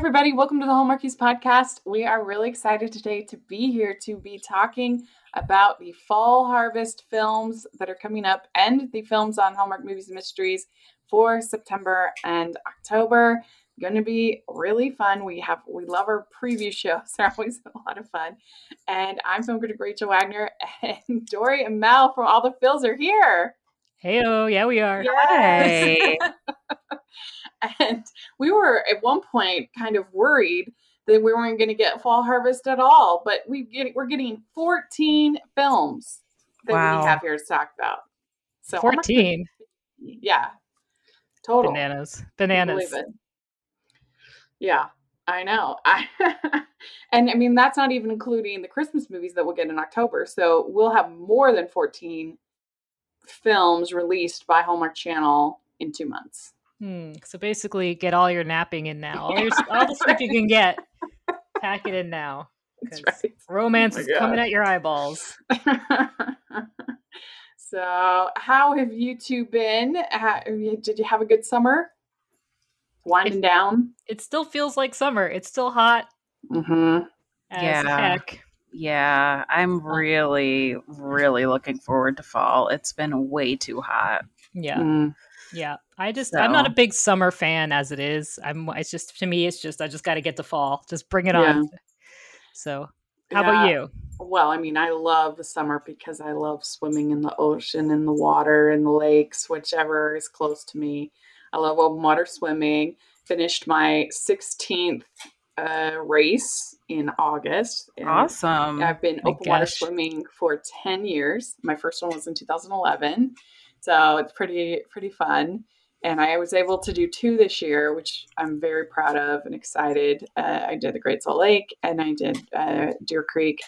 everybody. Welcome to the Hallmarkies podcast. We are really excited today to be here to be talking about the fall harvest films that are coming up and the films on Hallmark Movies and Mysteries for September and October. Going to be really fun. We have we love our preview shows; they're always a lot of fun. And I'm film critic Rachel Wagner, and Dory and Mel from All the Fills are here. Hey, oh, yeah, we are. Yes. and we were at one point kind of worried that we weren't going to get fall harvest at all, but we get we're getting 14 films that Wow. we have here to talk about. So Hallmark- 14 yeah, total bananas. Bananas. Yeah, I know. I and I mean that's not even including the Christmas movies that we'll get in October. So we'll have more than 14 films released by Hallmark Channel in two months. Hmm. So basically, get all your napping in now. All, your, all the sleep you can get, pack it in now. That's 'cause right. Romance Oh my is coming at your eyeballs. so, how have you two been? Ha- Did you have a good summer? Winding down. It still feels like summer. It's still hot Mm-hmm. Yeah. heck. Yeah, I'm really, really looking forward to fall. It's been way too hot. Yeah. Mm. Yeah. I just, I'm not a big summer fan as it is. I'm, it's just, to me, it's just, I just got to get to fall. Just bring it on. So, how about you? Well, I mean, I love the summer because I love swimming in the ocean, in the water, in the lakes, whichever is close to me. I love open water swimming. Finished my 16th uh, race in August. Awesome. I've been my open water swimming for 10 years. My first one was in 2011. So it's pretty pretty fun. And I was able to do two this year, which I'm very proud of and excited. Uh, I did the Great Salt Lake and I did uh, Deer Creek,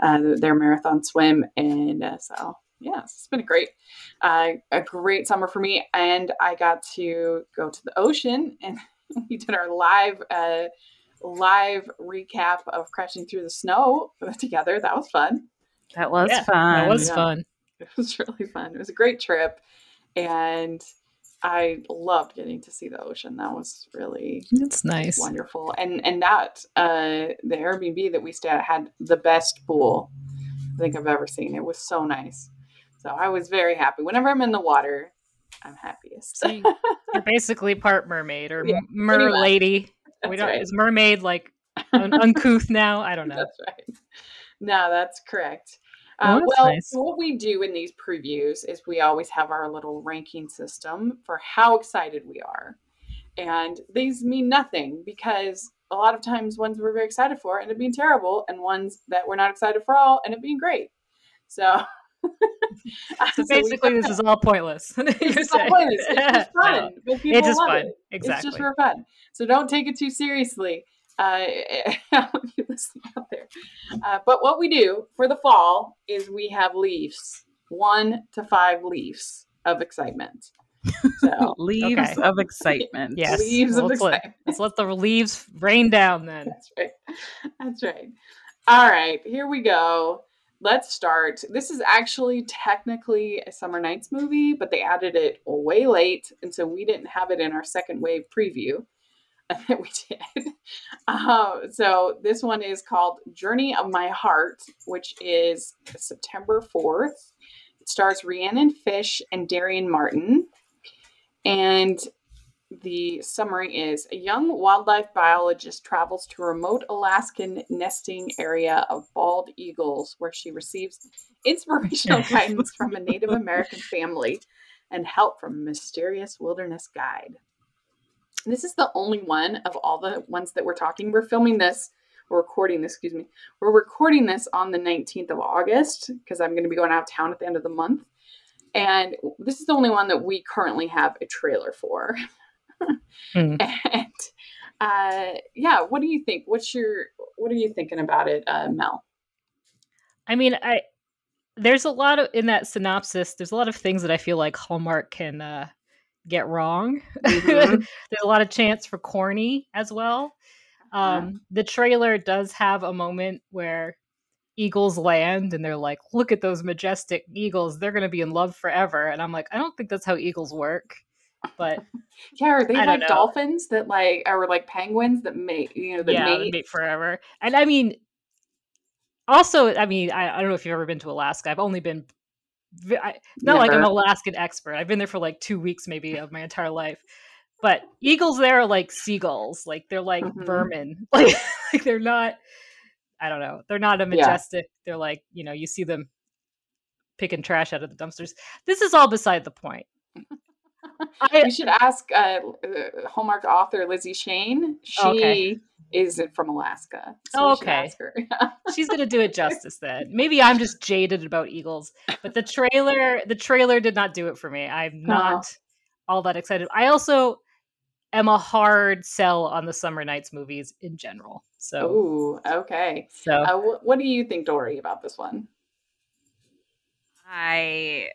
uh, their marathon swim. And uh, so, yeah, it's been a great, uh, a great summer for me. And I got to go to the ocean and we did our live uh, live recap of crashing through the snow together. That was fun. that was Yeah, fun. That was yeah. fun. It was really fun. It was a great trip, and I loved getting to see the ocean. That was really It's nice. wonderful. And and that uh, the Airbnb that we stayed at had the best pool I think I've ever seen. It was so nice. So I was very happy. Whenever I'm in the water, I'm happiest. So you- you're basically part mermaid or Yeah, mer pretty much. lady. We don't. right. Is mermaid like un- uncouth now? I don't know. That's right. No, that's correct. Oh, Uh, that's well, nice. what we do in these previews is we always have our little ranking system for how excited we are. And these mean nothing because a lot of times ones we're very excited for end up being terrible, and ones that we're not excited for all end up being great. So, So basically, this is all pointless. It's just pointless. It's just fun. but people it's just love fun. it. Exactly. It's just for fun. So don't take it too seriously. Uh, you listening out there. Uh, but what we do for the fall is we have leaves, one to five leaves of excitement. So Leaves Okay. of excitement. Yes. leaves of let's, let, excitement. let's let the leaves rain down then. That's right. That's right. All right, here we go. Let's start. This is actually technically a Summer Nights movie, but they added it way late, and so we didn't have it in our second wave preview we did. Uh, so this one is called Journey of My Heart, which is September 4th. It stars Rhiannon Fish and Darien Martin. And the summary is a young wildlife biologist travels to a remote Alaskan nesting area of bald eagles where she receives inspirational guidance from a Native American family and help from a mysterious wilderness guide. This is the only one of all the ones that we're talking. We're filming this, we're recording this, excuse me. We're recording this on the 19th of August because I'm going to be going out of town at the end of the month. And this is the only one that we currently have a trailer for. Hmm. And uh, yeah, what do you think? What's your what are you thinking about it, uh, Mel? I mean, I there's a lot of in that synopsis. There's a lot of things that I feel like Hallmark can uh, get wrong. Mhm. there's a lot of chance for corny as well. Um, The trailer does have a moment where eagles land and they're like, "Look at those majestic eagles! They're going to be in love forever." And I'm like, I don't think that's how eagles work. But Yeah, are they like know. dolphins that like or like penguins that mate you know that yeah, they mate? mate forever. And I mean, also, I mean, I, I don't know if you've ever been to Alaska. I've only been, I, not like I'm an Alaskan expert. I've been there for like two weeks, maybe, of my entire life. But eagles there are like seagulls. Like they're like Mhm. vermin. Like, like they're not. I don't know. They're not a majestic. They're like you know you see them picking trash out of the dumpsters. This is all beside the point. I, We should ask uh, uh, Hallmark author Lizzie Shane. She Okay. is from Alaska. Oh, okay. ask her. she's gonna do it justice then. Maybe I'm just jaded about Eagles, but the trailer, the trailer did not do it for me. I'm not all that excited. I also am a hard sell on the Summer Nights movies in general. So, Ooh, okay. so Uh, wh- what do you think, Dory, about this one? I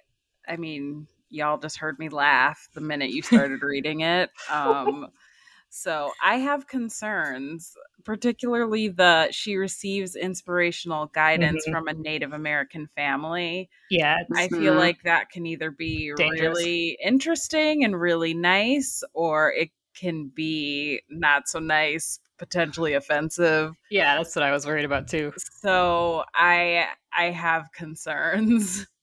I mean, y'all just heard me laugh the minute you started reading it. Um so I have concerns, particularly the she receives inspirational guidance Mhm. from a Native American family. yeah, I feel Mhm. like that can either be Dangerous. really interesting and really nice or it can be not so nice, potentially offensive. yeah, that's what I was worried about too. So I I have concerns.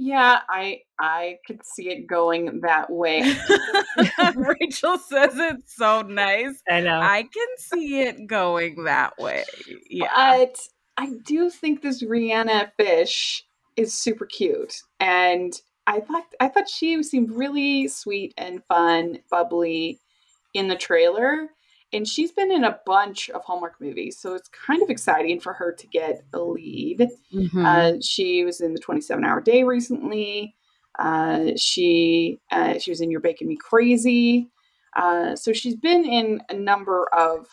Yeah, I I could see it going that way. Rachel says it's so nice. I know. I can see it going that way. Yeah. But I do think this Rhiannon Fish is super cute, and I thought I thought she seemed really sweet and fun, bubbly in the trailer. And she's been in a bunch of Hallmark movies, so it's kind of exciting for her to get a lead. Mhm. Uh, she was in the 27 Hour Day recently. Uh, she uh, she was in You're Baking Me Crazy. Uh, so she's been in a number of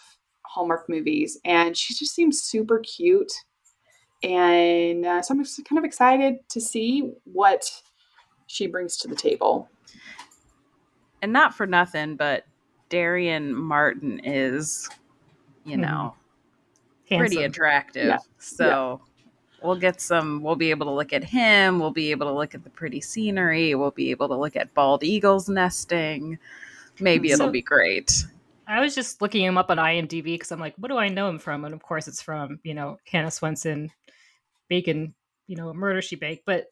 Hallmark movies, and she just seems super cute. And uh, so I'm just kind of excited to see what she brings to the table. and not for nothing, but Darien Martin is, you Mhm. know, pretty attractive. Yeah. So we'll get some we'll be able to look at him, we'll be able to look at the pretty scenery, we'll be able to look at bald eagles nesting. Maybe it'll be great. I was just looking him up on IMDb because I'm like, what do I know him from? And of course, it's from you know Hannah Swensen, Bacon, you know, Murder She Baked. But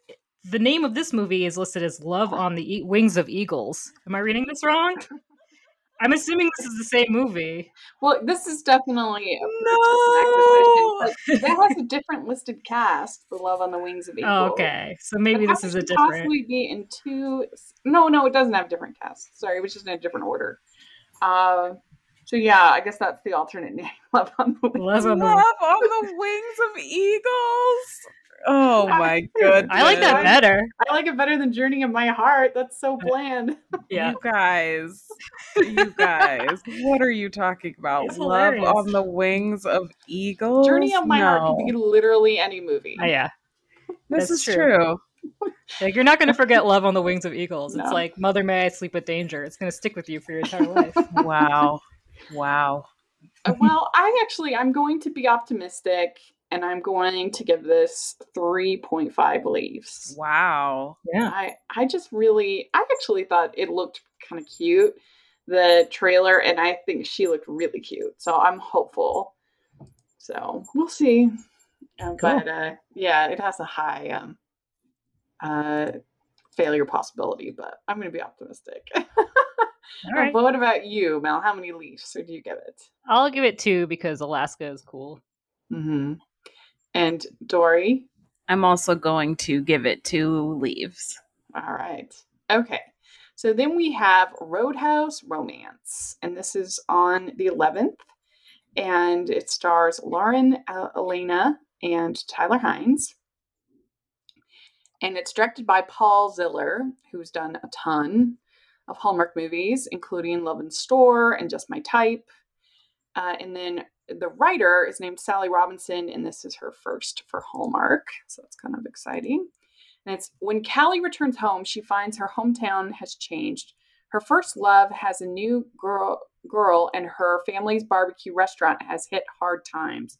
the name of this movie is listed as Love on the e- Wings of Eagles. Am I reading this wrong? I'm assuming this is the same movie. Well, this is definitely a No! acquisition, but that has a different listed cast for Love on the Wings of Eagles. Oh, okay, so maybe But this is a different. Possibly be in two. No, no, it doesn't have different cast. Sorry, it was just in a different order. Uh, so yeah, I guess that's the alternate name. Love on the Wings. Love on the Love on the wings of eagles. Oh my goodness. I like that better. I like it better than Journey of My Heart. That's so bland. Yeah, You guys, you guys, what are you talking about? It's Love hilarious. on the wings of eagles. Journey of My Heart could be literally any movie. Oh, yeah. This That's is true. true. Like you're not going to forget Love on the Wings of Eagles. It's like Mother May I Sleep with Danger. It's going to stick with you for your entire life. Wow, wow. Uh, well, I actually I'm going to be optimistic, and I'm going to give this 3.5 leaves. Wow. Yeah. I I just really I actually thought it looked kind of cute the trailer and I think she looked really cute. So I'm hopeful. So we'll see. Uh, Cool. But uh, yeah, it has a high um, uh, failure possibility, but I'm going to be optimistic. All right. But what about you, Mel? How many leaves or do you give it? I'll give it two because Alaska is cool. Mm-hmm. And Dory? I'm also going to give it two leaves. All right. Okay. So then we have Roadhouse Romance, and this is on the 11th, and it stars Lauren Alaina and Tyler Hynes. And it's directed by Paul Ziller, who's done a ton of Hallmark movies, including Love and Store and Just My Type. Uh, and then the writer is named Sally Robinson, and this is her first for Hallmark, so it's kind of exciting. And it's when Callie returns home, she finds her hometown has changed. Her first love has a new girl, girl, and her family's barbecue restaurant has hit hard times.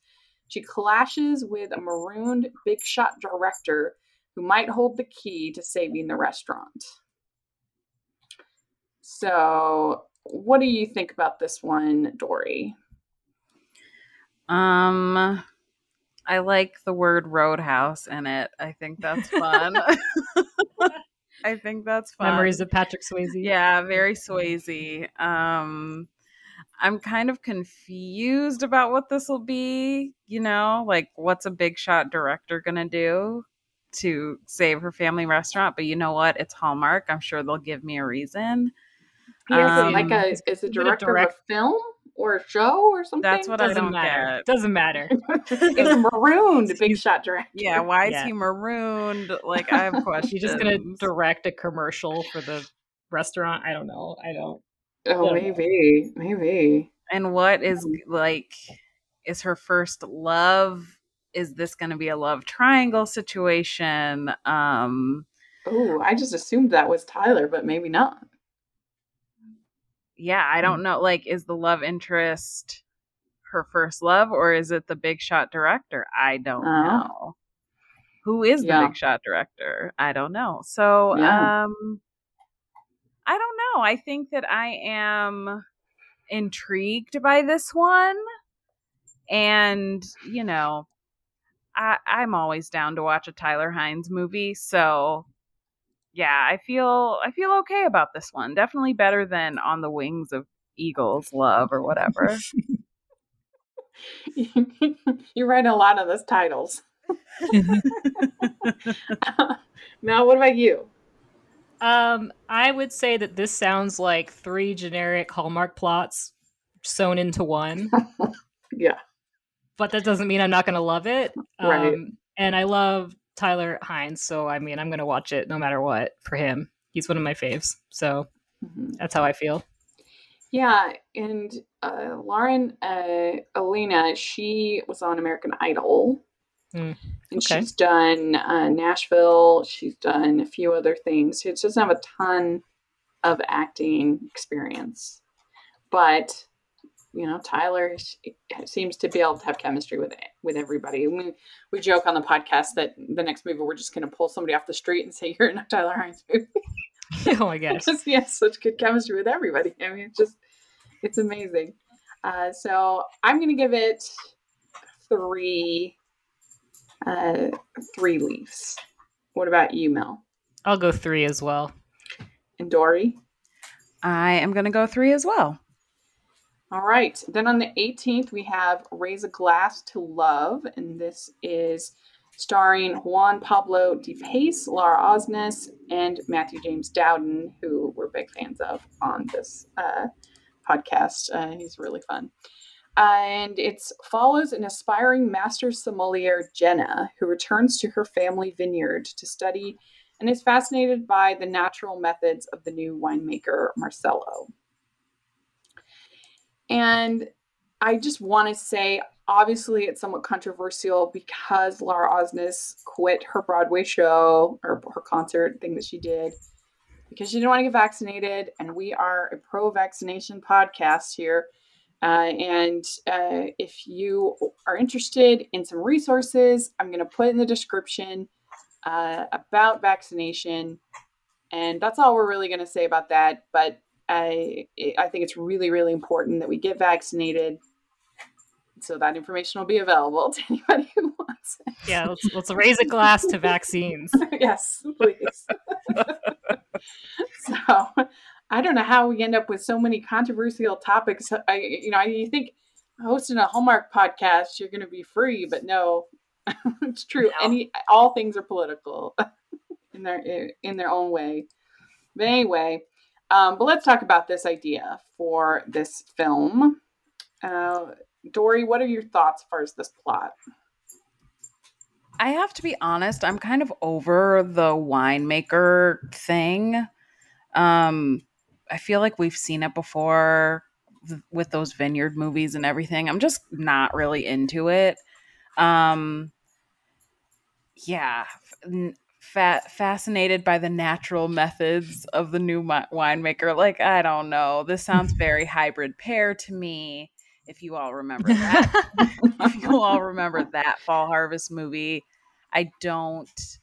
She clashes with a marooned big shot director who might hold the key to saving the restaurant. So, what do you think about this one, Dory? Um, I like the word roadhouse in it. I think that's fun. I think that's fun. Memories of Patrick Swayze. Yeah, very Swayze. Um, I'm kind of confused about what this will be. You know, like what's a big shot director gonna do to save her family restaurant? But you know what? It's Hallmark. I'm sure they'll give me a reason. Yeah, um, like a is a director direct- of a film or a show or something? That's what Doesn't I don't matter. get. Doesn't matter. it's marooned, big shot director. Yeah, why is Yeah. he marooned? Like I have questions. She's just gonna direct a commercial for the restaurant. I don't know. I don't. Oh, Yeah. maybe, maybe. And what is like is her first love? Is this going to be a love triangle situation? Um Oh, I just assumed that was Tyler, but maybe not. Yeah, I don't know. Like is the love interest her first love or is it the big shot director? I don't Oh. know. Who is the Yeah. big shot director? I don't know. So, Yeah. um I don't know. I think that I am intrigued by this one. And, you know, I I'm always down to watch a Tyler Hynes movie, so yeah, I feel I feel okay about this one. Definitely better than On the Wings of Eagles Love or whatever. you write a lot of those titles. now, what about you? Um, I would say that this sounds like three generic Hallmark plots sewn into one, Yeah, but that doesn't mean I'm not going to love it. Right. Um, and I love Tyler Hynes, so I mean, I'm going to watch it no matter what for him. He's one of my faves, so Mhm. that's how I feel. yeah. And uh, Lauren uh, Alaina, she was on American Idol, Mm, and okay. she's done uh, Nashville. She's done a few other things. She doesn't have a ton of acting experience, but you know, Tyler seems to be able to have chemistry with with everybody. We we joke on the podcast that the next movie we're just going to pull somebody off the street and say you're in a Tyler Hynes movie oh my gosh. because he has such good chemistry with everybody. I mean, it's just it's amazing. Uh, so I'm going to give it three uh, three leaves. What about you, Mel I'll go three as well. and Dory? I am going to go 3 as well. All right. Then on the 18th, we have Raise a Glass to Love, and this is starring Juan Pablo Di Pace, Laura Osnes, and Matthew James Dowden, who we're big fans of on this uh, podcast. Uh, he's really fun. And it follows an aspiring master sommelier, Jenna, who returns to her family vineyard to study and is fascinated by the natural methods of the new winemaker, Marcelo. And I just want to say, obviously, it's somewhat controversial because Laura Osnes quit her Broadway show or her concert thing that she did because she didn't want to get vaccinated. And we are a pro vaccination podcast here. Uh, and uh, if you are interested in some resources, I'm going to put in the description uh, about vaccination. And that's all we're really going to say about that. But I, I think it's really, really important that we get vaccinated. So that information will be available to anybody who wants it. Yeah, let's, let's raise a glass to vaccines. yes, please. so I don't know how we end up with so many controversial topics. I, you know, you think hosting a Hallmark podcast, you're going to be free, but no, it's true. No. Any, all things are political in their in their own way. But anyway, um, but let's talk about this idea for this film. Uh, Dory, what are your thoughts as far as this plot? I have to be honest, I'm kind of over the winemaker thing. Um I feel like we've seen it before with those vineyard movies and everything. I'm just not really into it. Um yeah, fascinated by the natural methods of the new mi- winemaker. Like I don't know. This sounds very hybrid pear to me. If you all remember that if you all remember that fall harvest movie i don't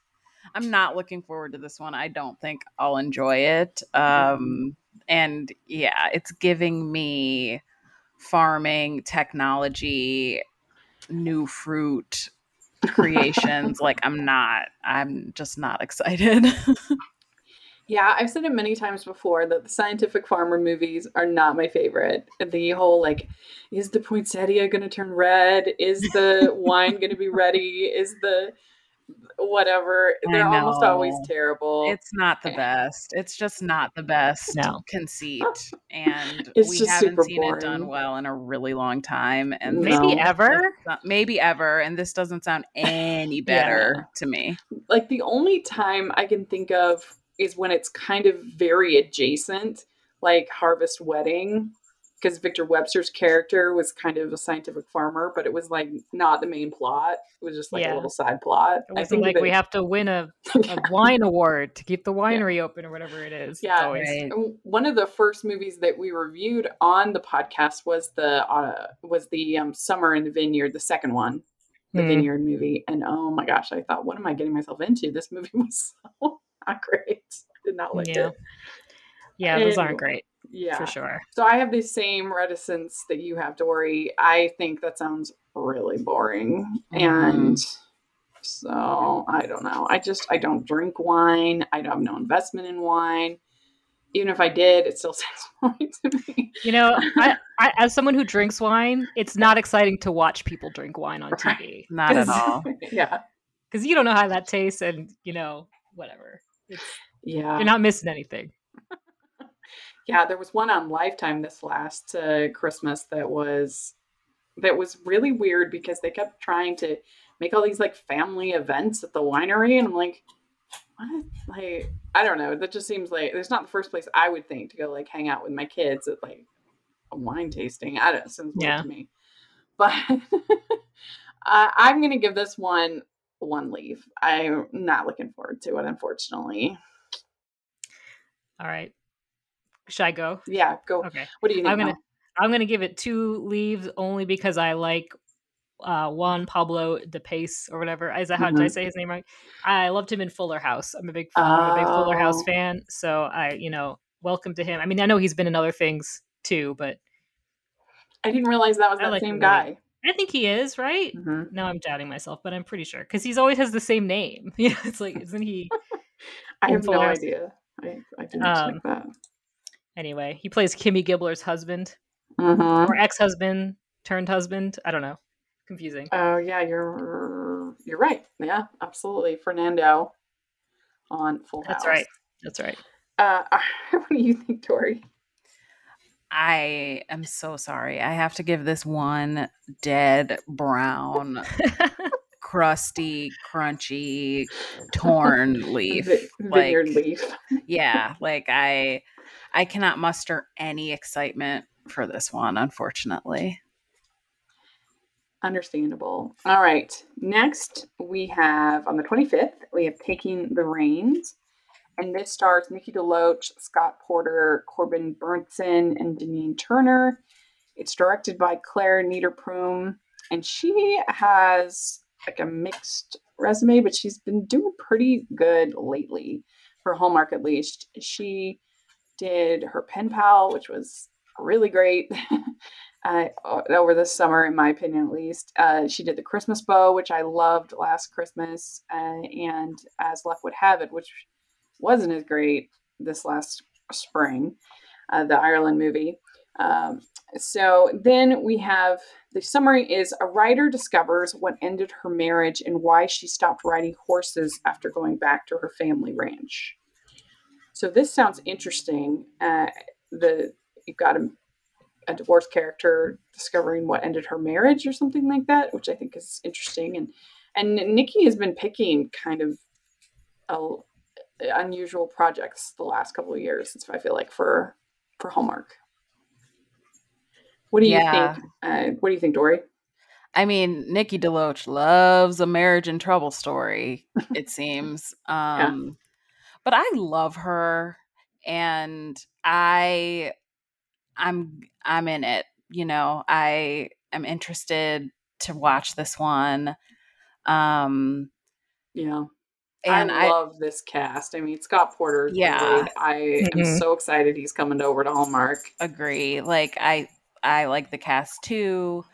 i'm not looking forward to this one i don't think i'll enjoy it um and yeah, it's giving me farming technology, new fruit creations. like I'm not, I'm just not excited. Yeah, I've said it many times before that the scientific farmer movies are not my favorite. The whole like, is the poinsettia going to turn red? Is the wine going to be ready? Is the whatever? They're almost always terrible. It's not the best. It's just not the best No. conceit, and It's we haven't super seen it done well in a really long time. And No. Maybe ever. doesn't maybe ever. And this doesn't sound any better to me. like the only time I can think of is when it's kind of very adjacent, like Harvest Wedding, because Victor Webster's character was kind of a scientific farmer, but it was like not the main plot. It was just like Yeah. a little side plot. It wasn't like that- we have to win a, Yeah. a wine award to keep the winery open or whatever it is. Yeah, always- Right. One of the first movies that we reviewed on the podcast was the uh, was the um, Summer in the Vineyard, the second one, the Hmm. Vineyard movie. And oh my gosh, I thought, what am I getting myself into? This movie was so not great. Did not like Yeah. it. Yeah, those aren't great Yeah, for sure. So I have the same reticence that you have, Dory. I think that sounds really boring. Mhm. And so I don't know. I just I don't drink wine. I don't have no investment in wine. Even if I did, it still sounds boring to me. You know, I, I as someone who drinks wine, it's not exciting to watch people drink wine on Right. TV. Not at all. yeah. Because you don't know how that tastes and, you know, whatever. It's, Yeah. you're not missing anything. Yeah, there was one on Lifetime this last uh, Christmas that was that was really weird because they kept trying to make all these like family events at the winery, and I'm like, what? Like, I don't know. That just seems like it's not the first place I would think to go like hang out with my kids at like a wine tasting. I don't know. It seems weird Yeah. to me, but uh, I'm gonna give this one one leaf. I'm not looking forward to it, unfortunately. All right. Should I go? Yeah, go. Okay. What do you think? I'm gonna Mel? I'm gonna give it two leaves only because I like uh, Juan Pablo Di Pace or whatever. Is that how did I Mhm. say his name right? I loved him in Fuller House. I'm a big I'm a big Fuller House Oh. fan, so I you know welcome to him. I mean I know he's been in other things too, but I didn't realize that was I that like same the movie. guy. I think he is right. hmm No, I'm doubting myself, but I'm pretty sure because he's always has the same name. You know, it's like isn't he? I have no House. idea. I, I didn't Um, check that. Anyway, he plays Kimmy Gibbler's husband hmm or ex-husband turned husband. I don't know. Confusing. Oh yeah, you're you're right. Yeah, absolutely. Fernando on Full House. That's right. That's right. Uh, what do you think, Tori? I am so sorry. I have to give this one dead brown, crusty, crunchy, torn leaf. Vi- like, leaf. yeah, like I, I cannot muster any excitement for this one, unfortunately. Understandable. All right. Next, we have on the 25th, we have Taking the Reins. And this stars Nikki DeLoach, Scott Porter, Corbin Bernsen, and Deneen Turner. It's directed by Clare Niederpruem. And she has like a mixed resume, but she's been doing pretty good lately for Hallmark at least. She did her pen pal, which was really great. uh, over the summer, in my opinion, at least. Uh, she did the Christmas bow, which I loved last Christmas, uh, and as luck would have it, which wasn't as great this last spring, uh, the Ireland movie. Um, so then we have the summary is a writer discovers what ended her marriage and why she stopped riding horses after going back to her family ranch. So this sounds interesting. Uh, the you've got a a divorced character discovering what ended her marriage or something like that, which I think is interesting. And and Nikki has been picking kind of uh, unusual projects the last couple of years. I feel like for for Hallmark. What do you Yeah. think? Uh, what do you think, Dory? I mean, Nikki DeLoach loves a marriage and trouble story, it seems. Um but I love her and I I'm I'm in it. You know, I am interested to watch this one. Um Yeah, And I I, love this cast. I mean, Scott Porter. Yeah. great. I am Mhm. so excited he's coming over to Hallmark. agree. Like I I like the cast too.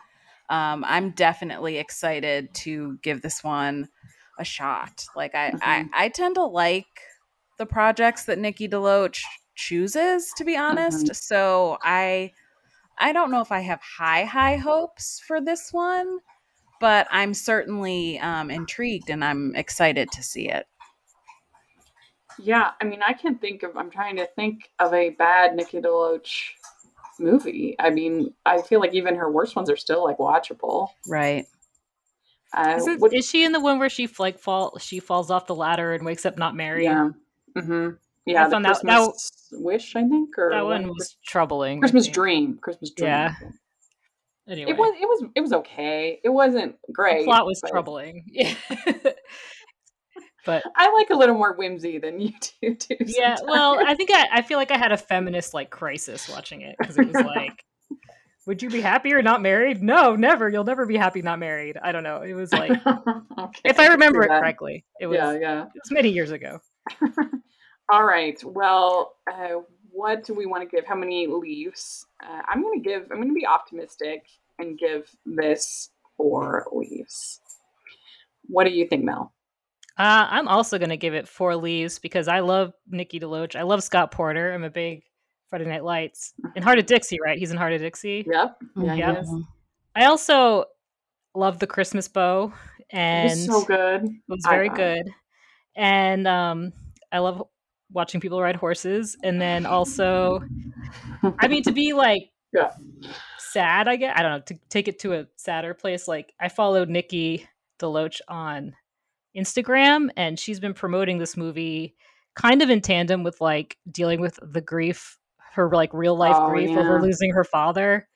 Um, I'm definitely excited to give this one a shot. Like I I, Mhm. I tend to like the projects that Nikki DeLoach chooses, to be honest. So I I don't know if I have high high hopes for this one, but I'm certainly um, intrigued and I'm excited to see it. Yeah, I mean, I can think of. I'm trying to think of a bad Nikki DeLoach movie. I mean, I feel like even her worst ones are still like watchable. Right. Uh, Is, it, what- is she in the one where she like fall she falls off the ladder and wakes up not married? yeah, hmm yeah. I found that- Christmas Wish, I think, or That one was troubling. Christmas. Dream. Christmas Dream. Yeah. Anyway, It was. It was. It was okay. It wasn't great. the plot was but troubling. Yeah. but I like a little more whimsy than you do. Too, yeah, well. I think I, I feel like I had a feminist like crisis watching it because it was like, would you be happy or not married? No, never. You'll never be happy not married. I don't know. It was like, okay, if I remember it correctly, it was Yeah, yeah. it's many years ago. All right. Well, uh, what do we want to give? How many leaves? Uh, I'm going to give. I'm going to be optimistic and give this four leaves. What do you think, Mel? Uh, I'm also going to give it four leaves because I love Nikki DeLoach. I love Scott Porter. I'm a big Friday Night Lights in Hart of Dixie, right? He's in Hart of Dixie. Yep. Yeah. Yep. is. I also love the Christmas bow, It and was so good. It was very thought. good. And um, I love watching people ride horses. And then also, I mean, to be like Yeah. sad, I guess, I don't know, to take it to a sadder place, like I followed Nikki DeLoach on Instagram, and she's been promoting this movie kind of in tandem with like dealing with the grief, her like real life Oh, grief over losing her father.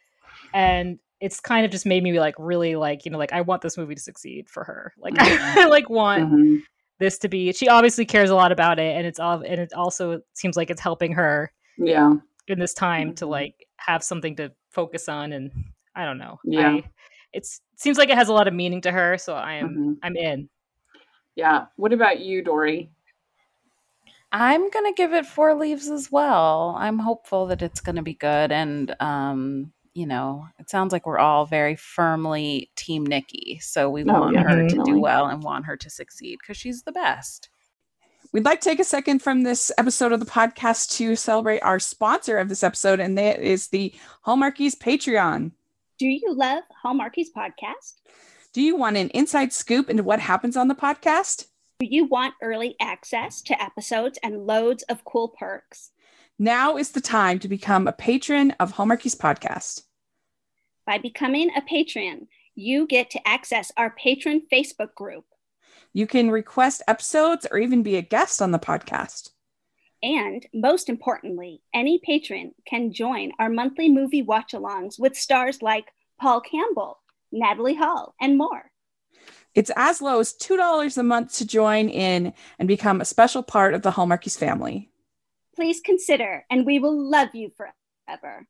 And it's kind of just made me be like really like, you know, like I want this movie to succeed for her. Like. I like want Mhm. This to be she obviously cares a lot about it and it's all and it also seems like it's helping her Yeah. in this time to Mhm. like have something to focus on and i don't know Yeah. I, it's seems like it has a lot of meaning to her so i am Mhm. i'm in Yeah. What about you, Dory? I'm gonna give it four leaves as well. I'm hopeful that it's gonna be good, and um, you know, it sounds like we're all very firmly Team Nikki, so we Oh, want yeah, her to do well and want her to succeed because she's the best. We'd like to take a second from this episode of the podcast to celebrate our sponsor of this episode, and that is the Hallmarkies Patreon. Do you love Hallmarkies podcast? Do you want an inside scoop into what happens on the podcast? Do you want early access to episodes and loads of cool perks? Now is the time to become a patron of Hallmarkies Podcast. By becoming a patron, you get to access our patron Facebook group. You can request episodes or even be a guest on the podcast. And most importantly, any patron can join our monthly movie watch alongs with stars like Paul Campbell, Natalie Hall, and more. It's as low as $2 a month to join in and become a special part of the Hallmarkies family. Please consider, and we will love you forever.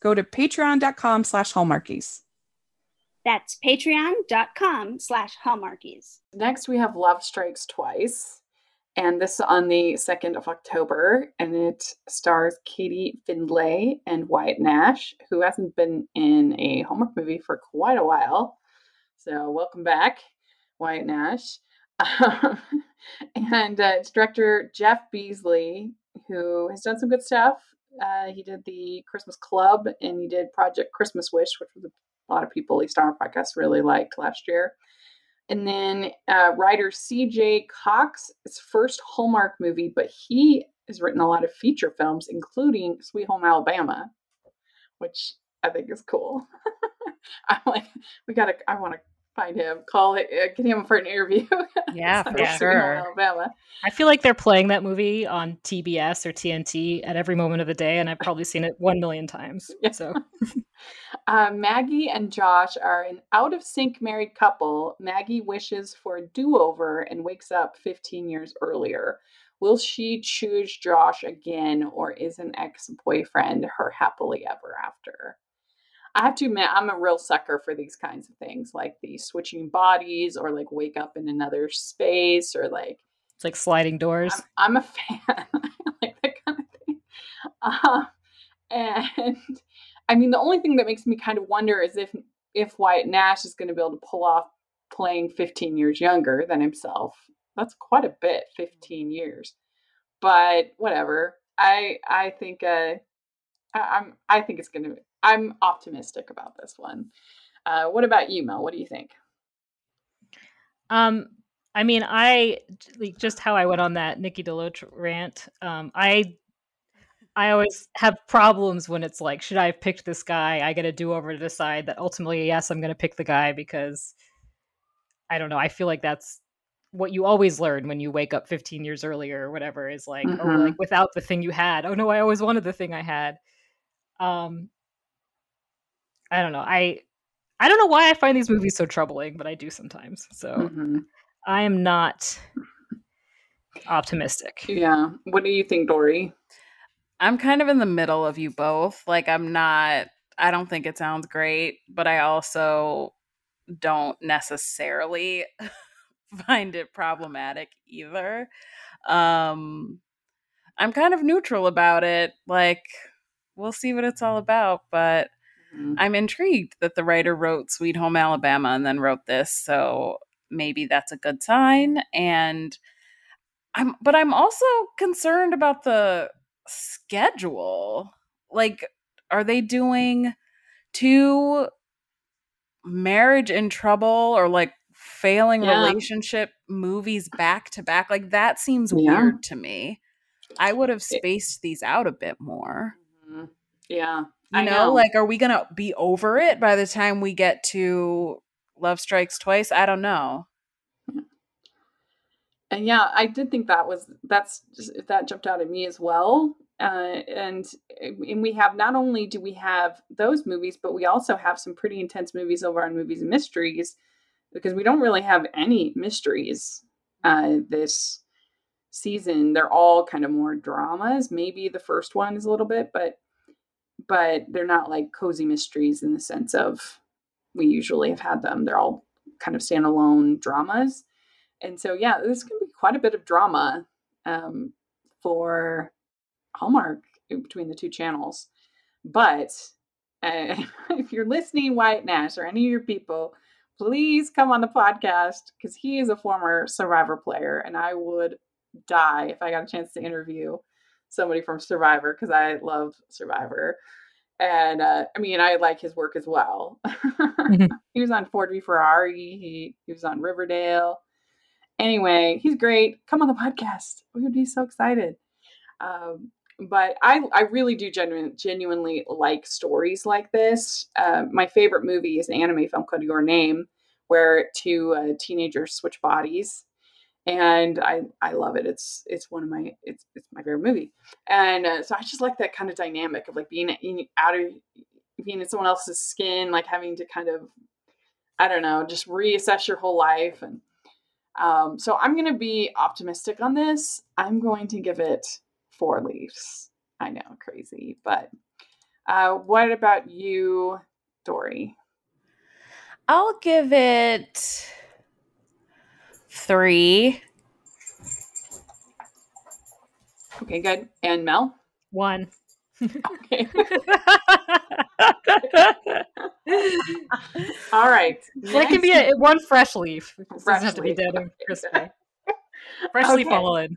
Go to patreon.com slash hallmarkies. That's patreon.com slash hallmarkies. Next, we have Love Strikes Twice, and this is on the 2nd of October, and it stars Katie Findlay and Wyatt Nash, who hasn't been in a Hallmark movie for quite a while. So, welcome back, Wyatt Nash. Um, and uh, it's director Jeff Beesley, who has done some good stuff. Uh, he did the Christmas Club and he did Project Christmas Wish, which was a lot of people, at least on our podcast, really liked last year. And then uh, writer C.J. Cox, his first Hallmark movie, but he has written a lot of feature films, including Sweet Home Alabama, which I think is cool. I'm like, we gotta. I want to find him, call it, uh, get him for an interview. Yeah, for Yeah. Sure. Alabama. i feel like they're playing that movie on tbs or tnt at every moment of the day and i've probably seen it one million times Yeah. so Uh, Maggie and Josh are an out of sync married couple. Maggie wishes for a do over and wakes up 15 years earlier. Will she choose Josh again, or is an ex boyfriend her happily ever after? I have to admit, I'm a real sucker for these kinds of things, like the switching bodies, or like wake up in another space, or like It's like sliding doors. I'm, I'm a fan. I like that kind of thing. Uh, and I mean, the only thing that makes me kind of wonder is if if Wyatt Nash is going to be able to pull off playing 15 years younger than himself. That's quite a bit, 15 years. But whatever. I I think uh, I, I'm I think it's going to. I'm optimistic about this one. Uh, what about you, Mel? What do you think? Um, I mean, I like just how I went on that Nikki DeLoach rant. Um, I I always have problems when it's like, should I have picked this guy? I get a do over to decide that ultimately, yes, I'm going to pick the guy because I don't know. I feel like that's what you always learn when you wake up 15 years earlier or whatever is like, mm-hmm. oh, like without the thing you had. Oh no, I always wanted the thing I had. Um, I don't know. I I don't know why I find these movies so troubling, but I do sometimes. So mm-hmm. I am not optimistic. Yeah. What do you think, Dory? I'm kind of in the middle of you both. Like I'm not I don't think it sounds great, but I also don't necessarily find it problematic either. Um I'm kind of neutral about it. Like we'll see what it's all about, but mm-hmm. I'm intrigued that the writer wrote Sweet Home Alabama and then wrote this, so maybe that's a good sign and I'm but I'm also concerned about the schedule. Like, are they doing two marriage in trouble or like failing yeah. relationship movies back to back? Like, that seems yeah. weird to me. I would have spaced these out a bit more. Yeah. You know, know, like, are we going to be over it by the time we get to Love Strikes Twice? I don't know and yeah, I did think that was that's just, that jumped out at me as well. Uh, and and we have not only do we have those movies, but we also have some pretty intense movies over on movies and mysteries because we don't really have any mysteries uh, this season. They're all kind of more dramas. Maybe the first one is a little bit, but but they're not like cozy mysteries in the sense of we usually have had them. They're all kind of standalone dramas and so yeah, this can be quite a bit of drama um, for Hallmark between the two channels. But uh, if you're listening, Wyatt Nash or any of your people, please come on the podcast because he is a former Survivor player, and I would die if I got a chance to interview somebody from Survivor because I love Survivor. And uh, I mean, I like his work as well. mm-hmm. He was on Ford v Ferrari. He, he was on Riverdale. Anyway, he's great. Come on the podcast. We would be so excited. Um, but I, I really do genuine, genuinely like stories like this. Uh, my favorite movie is an anime film called Your Name, where two uh, teenagers switch bodies, and I I love it. It's it's one of my it's it's my favorite movie, and uh, so I just like that kind of dynamic of like being in, out of being in someone else's skin, like having to kind of I don't know, just reassess your whole life and um, so I'm to be optimistic on this. I'm going to give it four leaves. I know, crazy. But uh, what about you, Dory? I'll give it three. Okay, good. And Mel? One. okay. All right. So it can be a, one fresh leaf. It fresh doesn't have to be dead and crispy. fresh okay. leaf all in.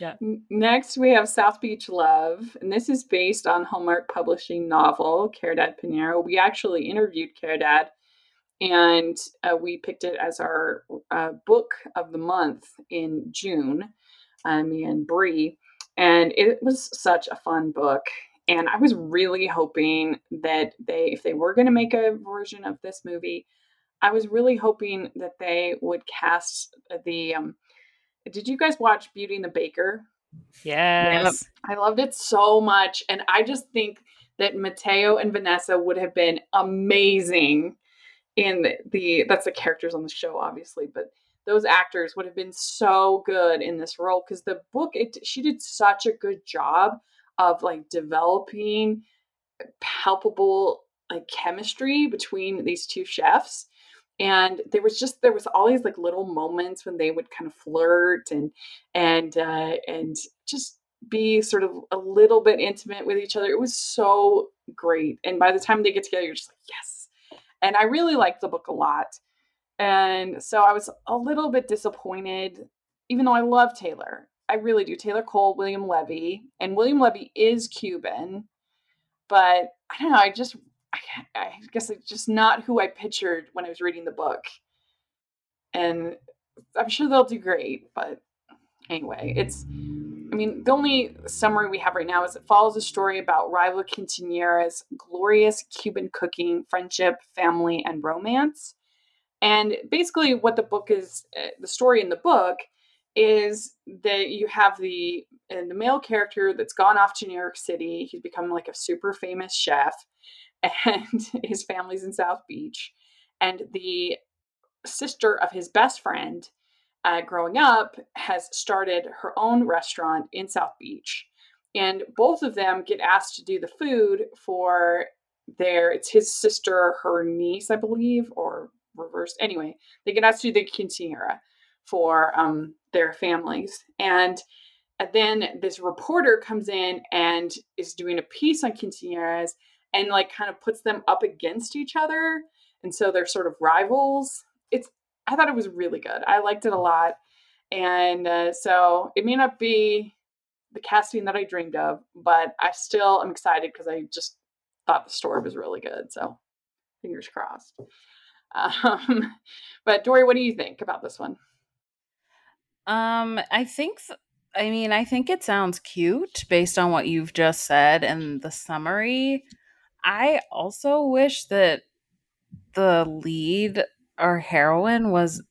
Yeah. Next, we have South Beach Love, and this is based on Hallmark Publishing novel Caridad Piñeiro. We actually interviewed Caridad, and uh, we picked it as our uh, book of the month in June. Um, me and Bree, and it was such a fun book. And I was really hoping that they, if they were going to make a version of this movie, I was really hoping that they would cast the. Um, did you guys watch Beauty and the Baker? Yes. I loved it so much. And I just think that Mateo and Vanessa would have been amazing in the, the that's the characters on the show, obviously, but those actors would have been so good in this role because the book it she did such a good job of like developing palpable like chemistry between these two chefs and there was just there was all these like little moments when they would kind of flirt and and uh, and just be sort of a little bit intimate with each other. It was so great, and by the time they get together, you're just like yes. And I really liked the book a lot, and so I was a little bit disappointed, even though I love Taylor. I really do. Taylor Cole, William Levy, and William Levy is Cuban, but I don't know. I just I, I guess it's just not who I pictured when I was reading the book. And I'm sure they'll do great, but anyway, it's I mean, the only summary we have right now is it follows a story about rival quinceañeras, glorious Cuban cooking, friendship, family, and romance. And basically, what the book is, uh, the story in the book is that you have the uh, the male character that's gone off to New York City. He's become like a super famous chef, and his family's in South Beach. And the sister of his best friend, uh, growing up, has started her own restaurant in South Beach. And both of them get asked to do the food for their, it's his sister, her niece, I believe, or reversed. Anyway, they get asked to do the quinceanera for um, their families. And and then this reporter comes in and is doing a piece on quinceañeras and like kind of puts them up against each other and so they're sort of rivals it's i thought it was really good. I liked it a lot. And uh, so it may not be the casting that i dreamed of but i still am excited because i just thought the story was really good so fingers crossed. Um, but dory what do you think about this one? Um i think th- I mean, I think it sounds cute based on what you've just said and the summary. I also wish that the lead or heroine was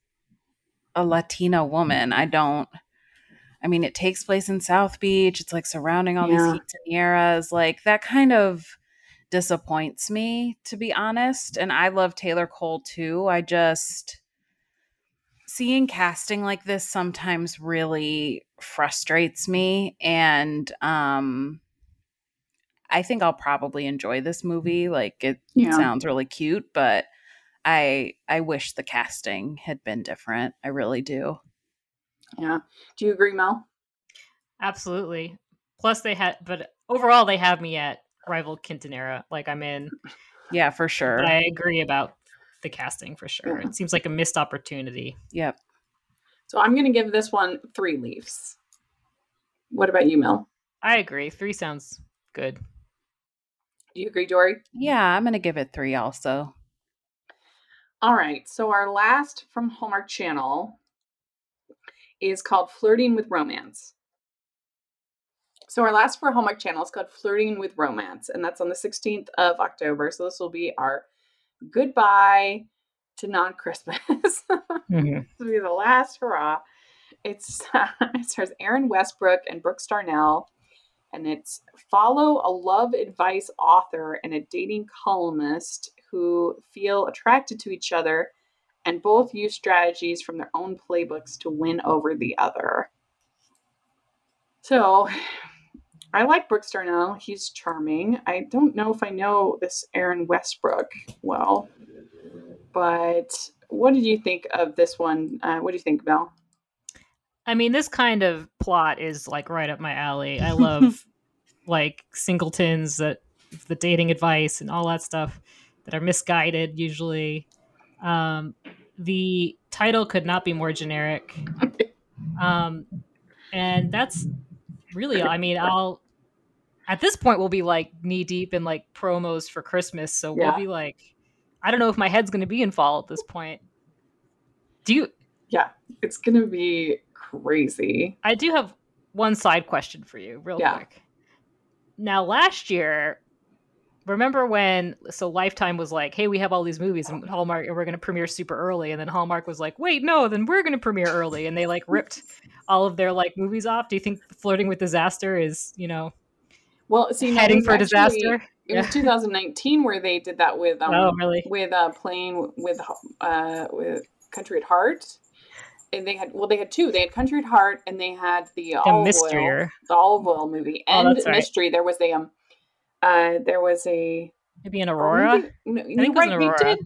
a Latina woman. I don't. I mean, it takes place in South Beach. It's like surrounding all Yeah. these quinceañeras. Like that kind of disappoints me, to be honest. And I love Taylor Cole too. I just seeing casting like this sometimes really frustrates me. And um, I think I'll probably enjoy this movie. Like it Yeah. sounds really cute, but I I wish the casting had been different. I really do. yeah do you agree mel Absolutely. Plus, they had, but overall, they have me at rival quinceanera. Like I'm in. Yeah, for sure. But I agree about the casting for sure. Yeah. It seems like a missed opportunity. Yep. so i'm going to give this one three leaves what about you mel I agree. Three sounds good. do you agree dory Yeah, I'm gonna give it three also. All right. So our last from Hallmark Channel is called Flirting with Romance. So our last for Hallmark Channel is called Flirting with Romance, and that's on the 16th of October. So this will be our goodbye to non-Christmas. Mhm. this will be the last hurrah. It's it stars Erin Westbrook and Brooks Darnell, and it's follow a love advice author and a dating columnist who feel attracted to each other and both use strategies from their own playbooks to win over the other. So, I like Brooks Darnell. He's charming. I don't know if I know this Erin Westbrook well, but what did you think of this one? Uh, what do you think, Mel? I mean, this kind of plot is like right up my alley. I love like singletons that the dating advice and all that stuff that are misguided usually. Um, the title could not be more generic. Um, and that's really, I mean, I'll, at this point, we'll be like knee deep in like promos for Christmas. So Yeah. we'll be like, I don't know if my head's going to be in fall at this point. Do you, Yeah, it's gonna be crazy. I do have one side question for you, real Yeah. quick. Now, last year, remember when so Lifetime was like, "Hey, we have all these movies and Hallmark, and we're going to premiere super early," and then Hallmark was like, "Wait, no, then we're going to premiere early," and they like ripped all of their like movies off. Do you think Flirting with Disaster is you know Well, see, heading for actually- disaster? It was 2019 where they did that with um, oh, really? with uh, playing with uh, with Country at Heart. And they had well, they had two. They had Country at Heart, and they had the The olive mystery. oil, the olive oil movie, Oh, and right. mystery. There was a um, uh, there was a Maybe an or Aurora. maybe- No, think right. They did.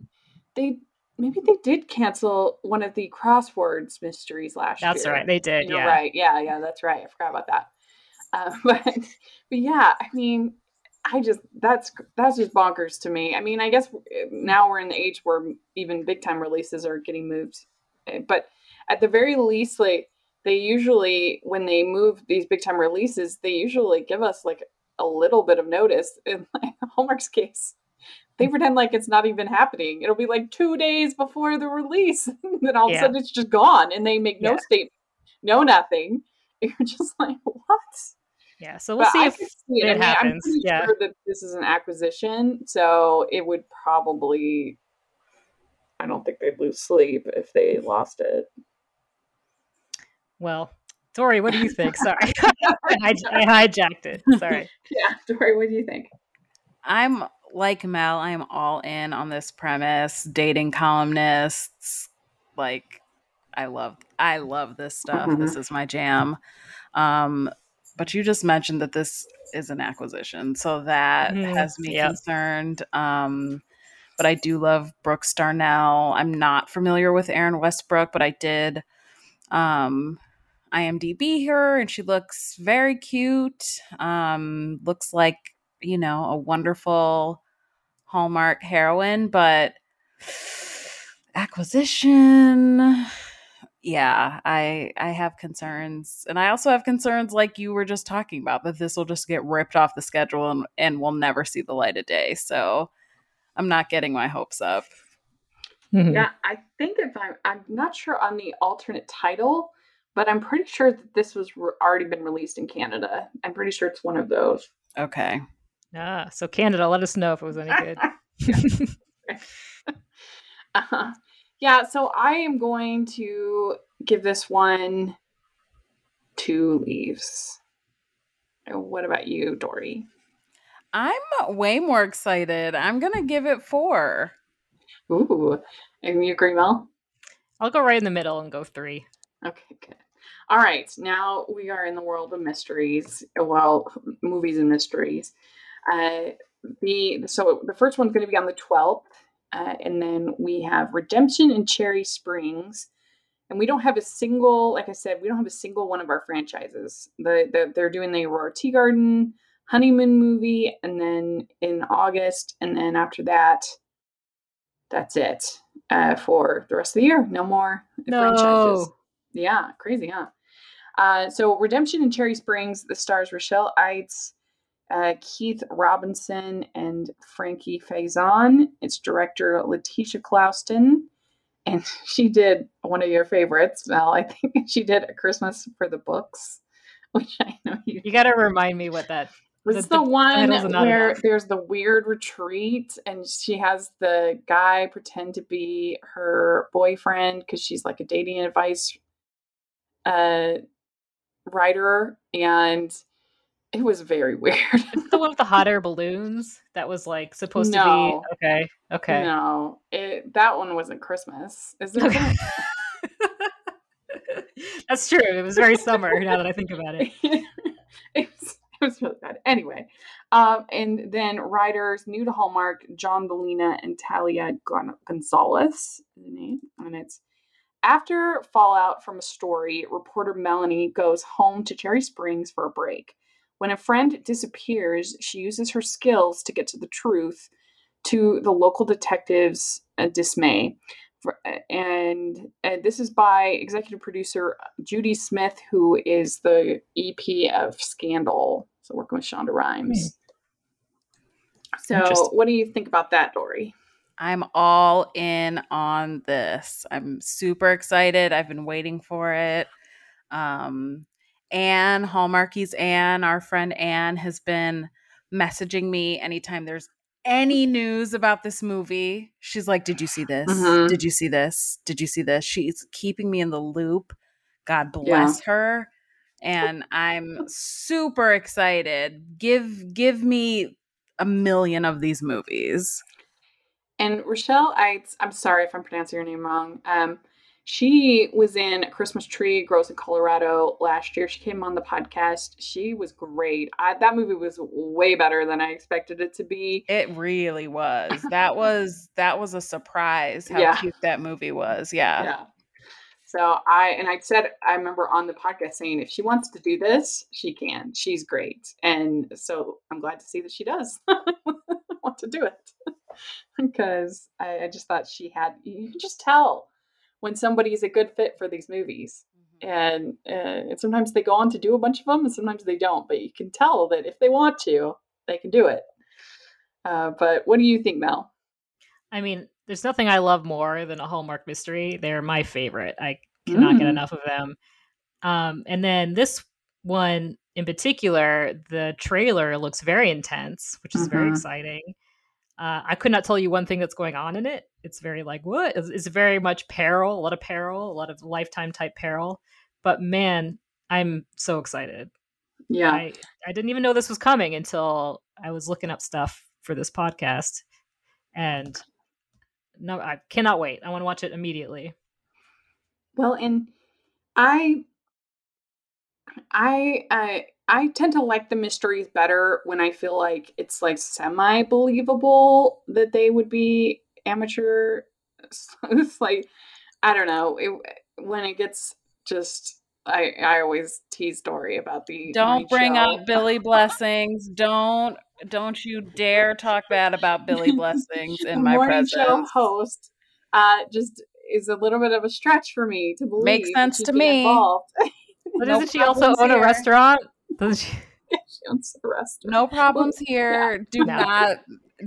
They maybe they did cancel one of the crosswords mysteries last That's year. That's right. They did. You're yeah. right. Yeah, yeah, that's right. I forgot about that. Uh, but but yeah, I mean, I just that's that's just bonkers to me. I mean, I guess now we're in the age where even big time releases are getting moved, Eh, but at the very least, like they usually when they move these big time releases, they usually give us like a little bit of notice. In like Hallmark's case, they mm. pretend like it's not even happening. It'll be like two days before the release, and then all of a sudden it's just gone, and they make no Yeah. statement, no nothing. You're just like, what? Yeah. So we'll But see I if see it I mean, I'm happens. pretty Yeah. sure that this is an acquisition, so it would probably. I don't think they'd lose sleep if they lost it. Well, Tori, what do you think? Sorry, I, I hijacked it. Sorry. Yeah, Dory, what do you think? I'm like Mel, I am all in on this premise. Dating columnists, like I love I love this stuff. This is my jam. Um, but you just mentioned that this is an acquisition, so that Mhm, has me yep. concerned. Um, but I do love Brooks Darnell. I'm not familiar with Erin Westbrook, but I did um IMDb her and she looks very cute. Um looks like, you know, a wonderful Hallmark heroine, but acquisition yeah, I I have concerns. And I also have concerns like you were just talking about that this will just get ripped off the schedule and, and we'll never see the light of day. So I'm not getting my hopes up. Mhm. Yeah, I think if I'm, I'm not sure on the alternate title, but I'm pretty sure that this was re- already been released in Canada. I'm pretty sure it's one of those. Okay. Ah, so Canada, let us know if it was any good. Uh-huh. Yeah, so I am going to give this one two leaves. Uh, What about you, Dory? I'm way more excited. I'm going to give it 4. Ooh, and you agree, Mel? I'll go right in the middle and go three. Okay, good. All right, now we are in the world of mysteries. Well, movies and mysteries. Uh, the so the first one's going to be on the twelfth, uh, and then we have Redemption in Cherry Springs, and we don't have a single. Like I said, we don't have a single one of our franchises. The, the they're doing the Aurora Tea Garden honeymoon movie, and then in August, and then after that, that's it uh, for the rest of the year. No more franchises. No. Yeah, crazy, huh? Uh, so Redemption in Cherry Springs, the stars Rochelle Aytes, uh, Keith Robinson, and Frankie Faison. Its director Letitia Clouston, and she did one of your favorites, Mel. I think she did A Christmas for the Books, which I know you You got to remind me what that. was The- the, one titles are not where enough. there's the weird retreat and she has the guy pretend to be her boyfriend because she's like a dating advice uh writer and it was very weird. The one with the hot air balloons that was like supposed No. to be. Okay. Okay. No, it that one wasn't Christmas. Is it? Okay. That's true. It was very summer now that I think about it. it, was, it was really bad. Anyway, um, and then writers new to Hallmark, John Bellina and Talia Gon- Gonzalez is the name, and it's after fallout from a story. Reporter Melanie goes home to Cherry Springs for a break. When a friend disappears, she uses her skills to get to the truth, to the local detectives' uh, dismay. For- and uh, this is by executive producer Judy Smith, who is the EP of Scandal. So working with Shonda Rhimes. So, what do you think about that, Dory? I'm all in on this. I'm super excited. I've been waiting for it. Um, Anne, Hallmarkies Anne, our friend Anne, has been messaging me anytime there's any news about this movie. She's like, Did you see this? Mhm. Did you see this? Did you see this? She's keeping me in the loop. God bless her. And I'm super excited. Give give me a million of these movies. And Rochelle Aytes, I'm sorry if I'm pronouncing your name wrong. Um, She was in Christmas Tree Grows in Colorado last year. She came on the podcast. She was great. I, that movie was way better than I expected it to be. It really was. That was that was a surprise how Yeah. cute that movie was. Yeah. Yeah. So I and I said I remember on the podcast saying if she wants to do this, she can. She's great, and so I'm glad to see that she does want to do it because I, I just thought she had. You can just tell when somebody is a good fit for these movies, Mm-hmm. and, uh, and sometimes they go on to do a bunch of them, and sometimes they don't. But you can tell that if they want to, they can do it. Uh, but what do you think, Mel? I mean, there's nothing I love more than a Hallmark mystery. They're my favorite. I cannot get Mm. enough of them. Um, and then this one in particular, the trailer looks very intense, which is very Mhm. exciting. Uh, I could not tell you one thing that's going on in it. It's very like what? It's, it's very much peril, a lot of peril, a lot of lifetime type peril. But man, I'm so excited. Yeah. I, I didn't even know this was coming until I was looking up stuff for this podcast. And no, I cannot wait. I want to watch it immediately. Well, and I, I, I, I tend to like the mysteries better when I feel like it's like semi believable that they would be amateur. It's like I don't know it, when it gets just. I I always tease Dory about the Don't morning bring show. up Billie Blessings. Don't don't you dare talk bad about Billie Blessings in The my morning presence. show host. Uh, just is a little bit of a stretch for me to believe. Makes sense to me. But No doesn't she also own a restaurant? Doesn't she? she owns the restaurant. No problems here. Do No. not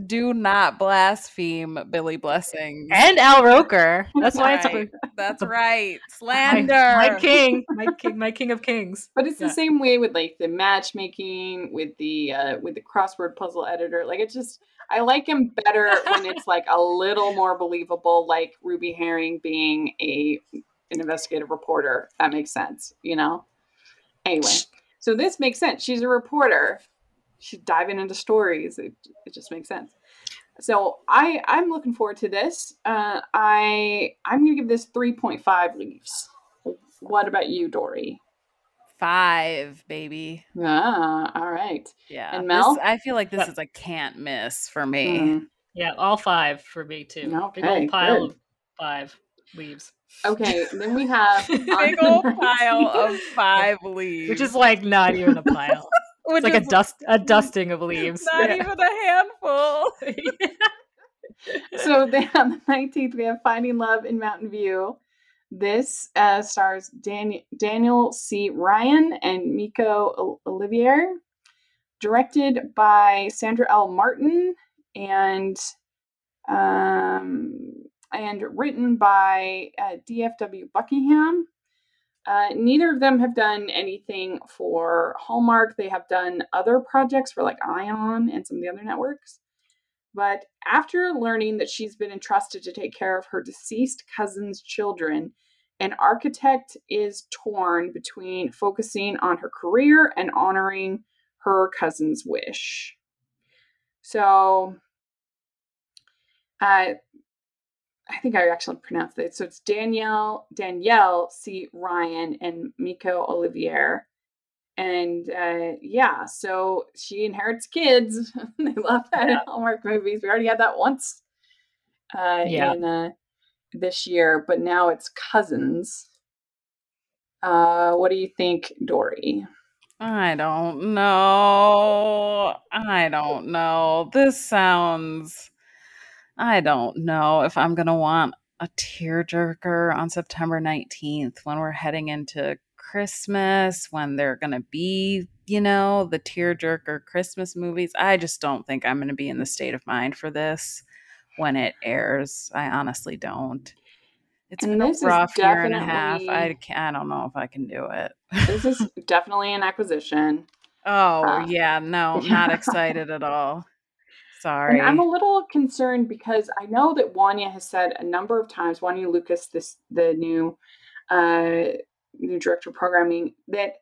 do not blaspheme Billie Blessing And Al Roker. That's why it's Right. That's right. my, Slander. my king, my king, my king of kings. But it's Yeah. the same way with like the matchmaking, with the uh, with the crossword puzzle editor. Like it's just I like him better when it's like a little more believable, like Ruby Herring being a an investigative reporter. That makes sense, you know. Anyway, so this makes sense. She's a reporter. She's diving into stories. It, it just makes sense. So I I'm looking forward to this. Uh, I I'm gonna give this 3.5 leaves. What about you, Dory? Five, baby. Ah, all right. Yeah. And this- Mel? I feel like this What? is a can't miss for me. Mm, Yeah, all five for me too. Big old pile good. of five leaves, Okay, then we have Big old pile of five leaves. which is like not even a pile. Which It's like a dust, a dusting of leaves. not Yeah. even a handful. so then on the 19th we have Finding Love in Mountain View. This uh, stars Dan- Daniel C. Ryan and Miko Olivier. Directed by Sandra L. Martin and um, and written by uh, DFW Buckingham. Uh, neither of them have done anything for Hallmark. They have done other projects for like Ion and some of the other networks. But after learning that she's been entrusted to take care of her deceased cousin's children, an architect is torn between focusing on her career and honoring her cousin's wish. So, uh, I think I actually pronounced it. So it's Danielle Danielle C. Ryan and Miko Olivier. And uh, yeah, so she inherits kids. they love that in Hallmark movies. We already had that once uh, Yeah. in uh, this year, but now it's cousins. Uh, what do you think, Dory? I don't know. I don't know. This sounds. I don't know if I'm going to want a tearjerker on September 19th when we're heading into Christmas, when they're going to be, you know, the tearjerker Christmas movies. I just don't think I'm going to be in the state of mind for this when it airs. I honestly don't. It's And been a rough year and a half. I, I don't know if I can do it. This is definitely an acquisition. Oh, Uh, yeah, no, not excited at all. Sorry. And I'm a little concerned because I know that Wonya has said a number of times, Wonya Lucas, this the new uh new director of programming, that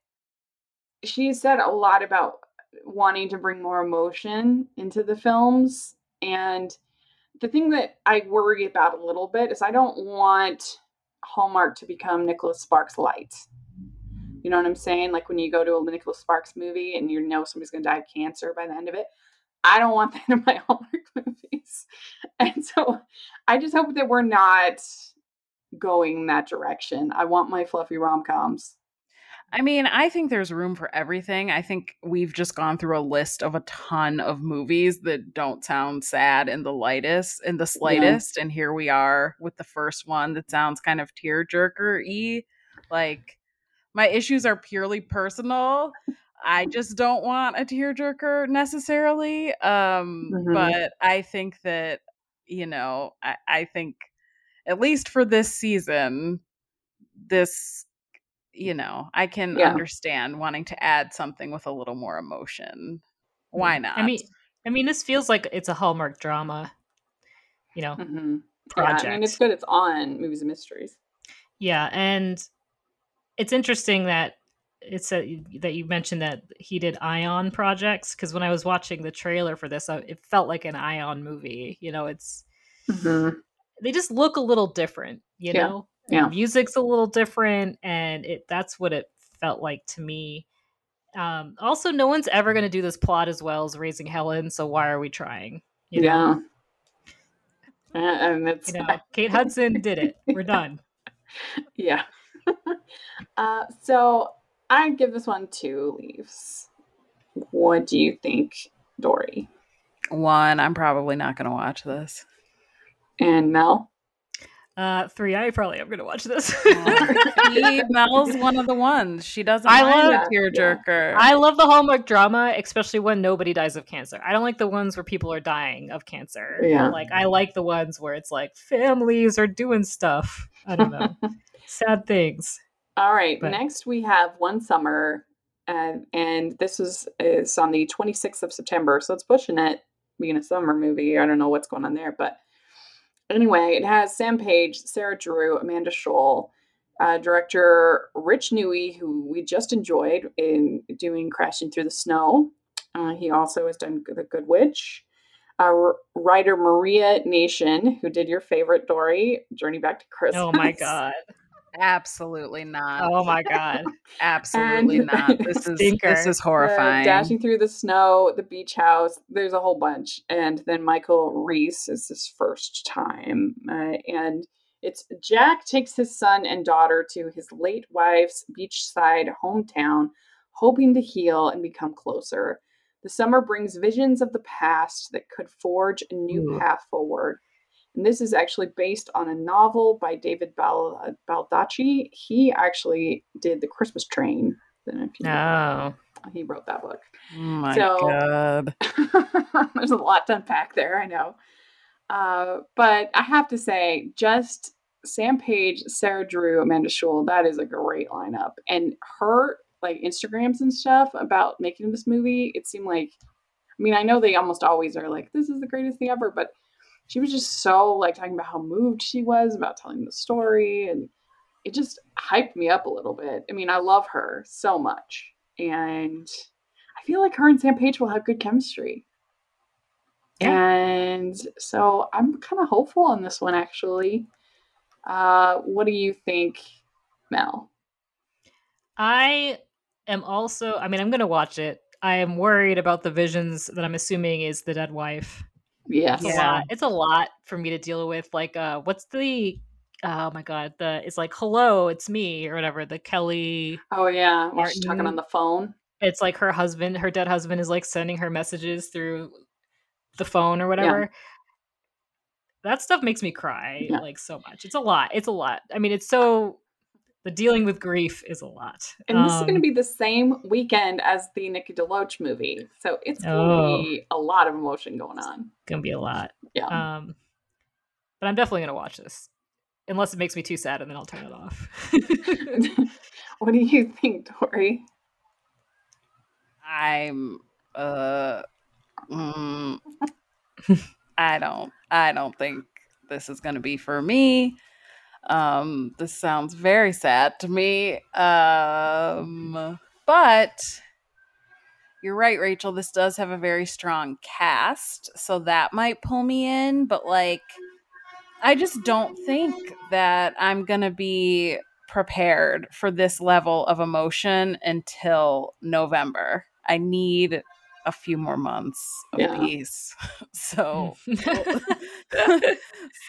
she has said a lot about wanting to bring more emotion into the films. And the thing that I worry about a little bit is I don't want Hallmark to become Nicholas Sparks light. You know what I'm saying? Like when you go to a Nicholas Sparks movie and you know somebody's going to die of cancer by the end of it. I don't want that in my Hallmark movies. And so I just hope that we're not going that direction. I want my fluffy rom coms. I mean, I think there's room for everything. I think we've just gone through a list of a ton of movies that don't sound sad in the lightest, in the slightest, yeah. and here we are with the first one that sounds kind of tearjerker y. Like, my issues are purely personal. I just don't want a tearjerker necessarily. Um, mm-hmm. But I think that, you know, I, I think at least for this season, this you know, I can yeah. understand wanting to add something with a little more emotion. Why not? I mean, I mean, this feels like it's a Hallmark drama, you know, mm-hmm. project. Yeah, I mean, it's good. It's on movies and mysteries. Yeah, and it's interesting that it's a, that you mentioned that he did Ion projects because when I was watching the trailer for this, it felt like an Ion movie. You know, it's mm-hmm. they just look a little different. You yeah. know, yeah. music's a little different and it that's what it felt like to me um also no one's ever going to do this plot as well as raising helen so why are we trying you know? yeah and it's you know kate hudson did it we're done yeah uh so i give this one two leaves what do you think dory one i'm probably not going to watch this and mel uh, three. I probably am gonna watch this. Mel's one of the ones. She doesn't I mind love, a tearjerker. Yeah. I love the Hallmark drama, especially when nobody dies of cancer. I don't like the ones where people are dying of cancer. Yeah. Like I like the ones where it's like families are doing stuff. I don't know. Sad things. All right. But. Next we have One Summer. Uh, and this is is on the 26th of September, so it's pushing it being a summer movie. I don't know what's going on there, but anyway, it has Sam Page, Sarah Drew, Amanda Schull, uh, director Rich Newey, who we just enjoyed in doing Crashing Through the Snow. Uh, he also has done The Good Witch. Uh, writer Maria Nation, who did your favorite Dory, Journey Back to Christmas. Oh my God. Absolutely not. Oh my god. Absolutely and not. This is this is horrifying. Uh, dashing through the snow, the beach house. There's a whole bunch, and then Michael Reese is his first time, uh, and it's Jack takes his son and daughter to his late wife's beachside hometown, hoping to heal and become closer. The summer brings visions of the past that could forge a new Ooh. path forward. And this is actually based on a novel by David Bal- Baldacci. He actually did The Christmas Train. If you oh. He wrote that book. Oh my so, God. there's a lot to unpack there, I know. Uh, but I have to say, just Sam Page, Sarah Drew, Amanda Schull, that is a great lineup. And her like Instagrams and stuff about making this movie, it seemed like I mean, I know they almost always are like, this is the greatest thing ever, but she was just so like talking about how moved she was about telling the story and it just hyped me up a little bit. I mean, I love her so much. And I feel like her and Sam Page will have good chemistry. Yeah. And so I'm kind of hopeful on this one actually. Uh, what do you think, Mel? I am also I mean, I'm gonna watch it. I am worried about the visions that I'm assuming is the dead wife. Yes. It's a lot. It's a lot for me to deal with. Like, uh, what's the oh my god, the it's like hello, it's me or whatever. The Kelly. Oh yeah, Martin. she's talking on the phone. It's like her husband, her dead husband, is like sending her messages through the phone or whatever. Yeah. That stuff makes me cry yeah. like so much. It's a lot. It's a lot. I mean, it's so the dealing with grief is a lot. And um, this is going to um be the same weekend as the Nikki DeLoach movie, so it's going to oh, be a lot of emotion going on. Going to be a lot. Yeah. Um, but I'm definitely going to watch this, unless it makes me too sad, and then I'll turn it off. what do you think, Tori? I'm uh, mm, I don't, I don't think this is going to be for me. Um, this sounds very sad to me. Um, but you're right, Rachel. This does have a very strong cast, so that might pull me in. But like, I just don't think that I'm going to be prepared for this level of emotion until November. I need a few more months of Yeah. peace. So, so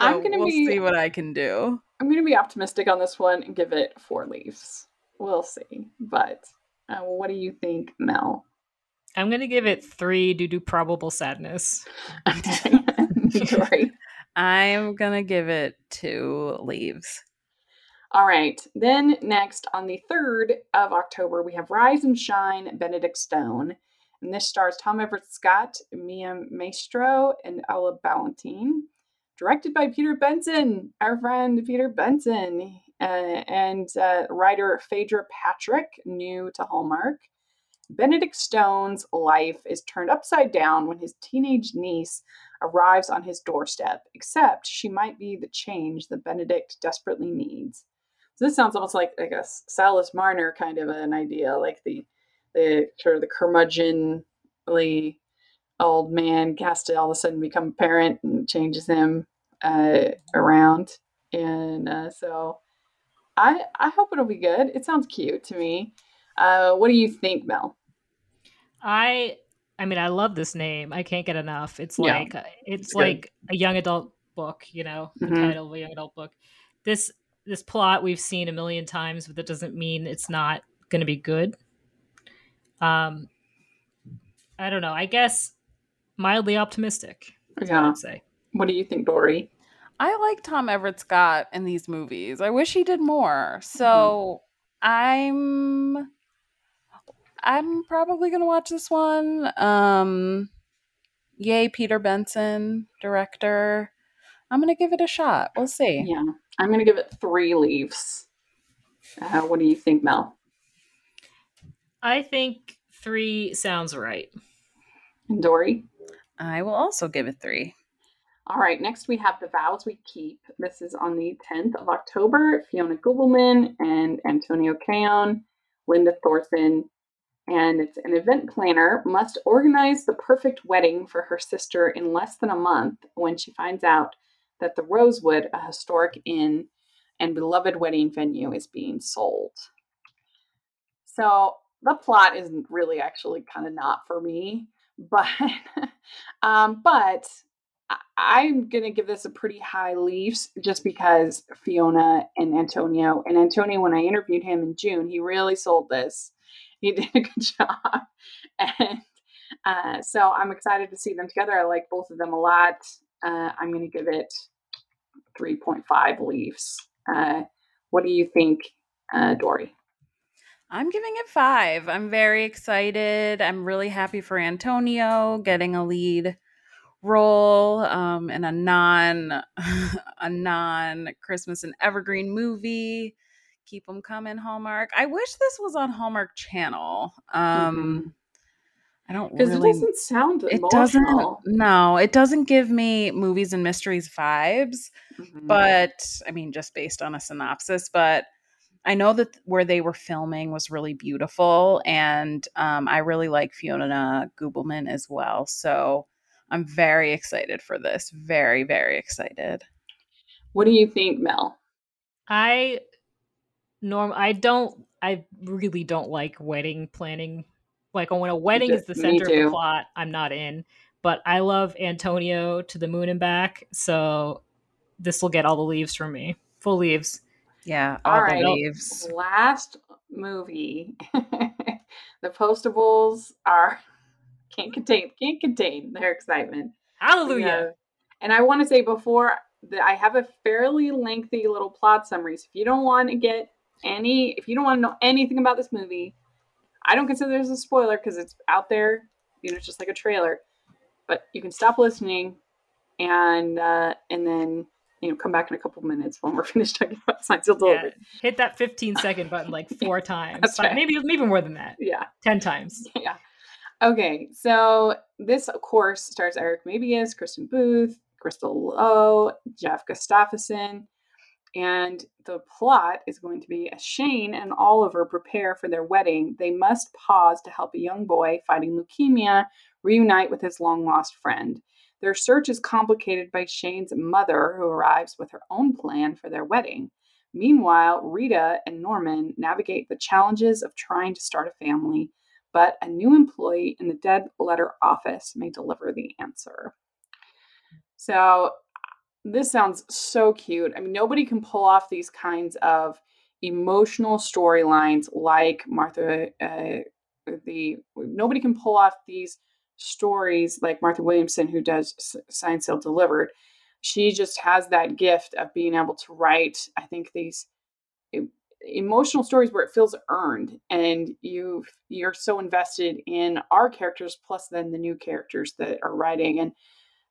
I'm gonna we'll be- see what I can do. I'm going to be optimistic on this one and give it four leaves. We'll see. But uh, what do you think, Mel? I'm gonna give it three due to probable sadness. Sorry. I'm going to give it two leaves. All right. Then next on the 3rd of October, we have Rise and Shine Benedict Stone. And this stars Tom Everett Scott, Mia Maestro, and Ella Ballentine. Directed by Peter Benson, our friend Peter Benson, uh, and uh, writer Phaedra Patrick, new to Hallmark. Benedict Stone's life is turned upside down when his teenage niece arrives on his doorstep, except she might be the change that Benedict desperately needs. So this sounds almost like like a Silas Marner kind of an idea, like the the sort of the curmudgeonly old man has to all of a sudden become a parent and changes him uh, around, and uh, so I I hope it'll be good. It sounds cute to me. Uh, what do you think, Mel? I I mean I love this name. I can't get enough. It's Yeah. like uh, it's It's good. like a young adult book, you know, the Mhm. title of a young adult book. This this plot we've seen a million times, but that doesn't mean it's not going to be good. Um I don't know. I guess mildly optimistic. Yeah. I'd say. What do you think, Dory? I like Tom Everett Scott in these movies. I wish he did more. So I'm I'm probably gonna watch this one. Um yay, Peter Benson, director. I'm gonna give it a shot. We'll see. Yeah, I'm gonna give it three leaves. Uh, what do you think, Mel? I think 3 sounds right. And Dory? I will also give it three. All right, next we have The Vows We Keep. This is on the 10th of October. Fiona Gubelmann and Antonio Cayonne, Linda Thorson, and it's an event planner must organize the perfect wedding for her sister in less than a month when she finds out that the Rosewood, a historic inn and beloved wedding venue, is being sold. So the plot isn't really actually kind of not for me, but um, but I'm gonna give this a pretty high leaves just because Fiona and Antonio and Antonio when I interviewed him in June, he really sold this. He did a good job, and uh, so I'm excited to see them together. I like both of them a lot. Uh, I'm gonna give it 3.5 leaves. Uh, what do you think, uh, Dory? I'm giving it five. I'm very excited. I'm really happy for Antonio getting a lead role um, in a non a non Christmas and Evergreen movie. Keep them coming, Hallmark. I wish this was on Hallmark Channel. Um, I don't Because really. it doesn't sound it doesn't. No, it doesn't give me movies and mysteries vibes Mhm. but I mean, just based on a synopsis. But I know that where they were filming was really beautiful, and um, I really like Fiona Gubelmann as well. So I'm very excited for this. Very, very excited. what do you think, Mel? I norm I don't I really don't like wedding planning. Like when a wedding too. is the center of the plot, I'm not in. But I love Antonio to the moon and back, so this will get all the leaves from me. Full leaves. Yeah, All all, right. the leaves. Last movie, the Postables are can't contain can't contain their excitement. Hallelujah. And I want to say before that I have a fairly lengthy little plot summary. So if you don't want to get any, if you don't want to know anything about this movie, I don't consider this a spoiler because it's out there. You know, it's just like a trailer. But you can stop listening, and uh, and then you know come back in a couple minutes when we're finished talking about Signed Sealed Yeah, hit that 15 second button like four times. Right. Maybe maybe more than that. Yeah. 10 times. yeah. Okay, so this, course, stars Eric Mabius, Kristin Booth, Crystal Lowe, Geoff Gustafson, and the plot is going to be as Shane and Oliver prepare for their wedding, they must pause to help a young boy fighting leukemia reunite with his long lost friend. Their search is complicated by Shane's mother, who arrives with her own plan for their wedding. Meanwhile, Rita and Norman navigate the challenges of trying to start a family, but a new employee in the dead letter office may deliver the answer. So, this sounds so cute. I mean, nobody can pull off these kinds of emotional storylines like Martha. Uh, the nobody can pull off these stories like Martha Williamson, who does Signed Sealed Delivered. She just has that gift of being able to write. I think these emotional stories where it feels earned and you you're so invested in our characters plus then the new characters that are writing and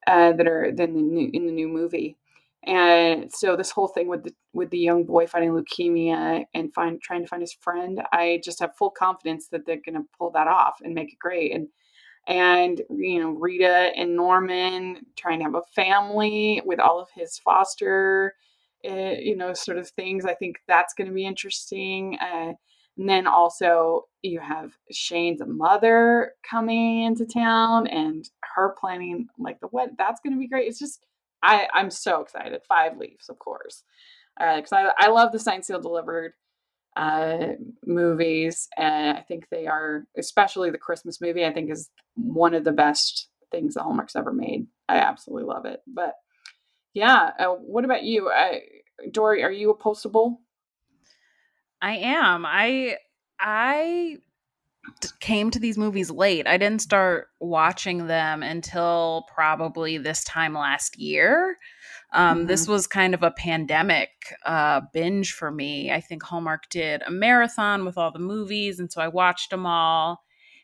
uh, that are then the new in the new movie. And so this whole thing with the with the young boy fighting leukemia and find trying to find his friend i just have full confidence that they're going to pull that off and make it great. And and you know rita and norman trying to have a family with all of his foster uh, you know sort of things i think that's going to be interesting uh, and then also you have shane's mother coming into town and her planning like the what that's going to be great it's just I, I'm so excited. Five Leaves, of course, because uh, I, I love the Signed Seal Delivered uh, movies, and I think they are, especially the Christmas movie. I think is one of the best things that Hallmark's ever made. I absolutely love it. But yeah, uh, what about you, I, Dory? Are you a postable? I am. I I came to these movies late. I didn't start watching them until probably this time last year. Um, mm-hmm. This was kind of a pandemic uh, binge for me. I think Hallmark did a marathon with all the movies, and so I watched them all.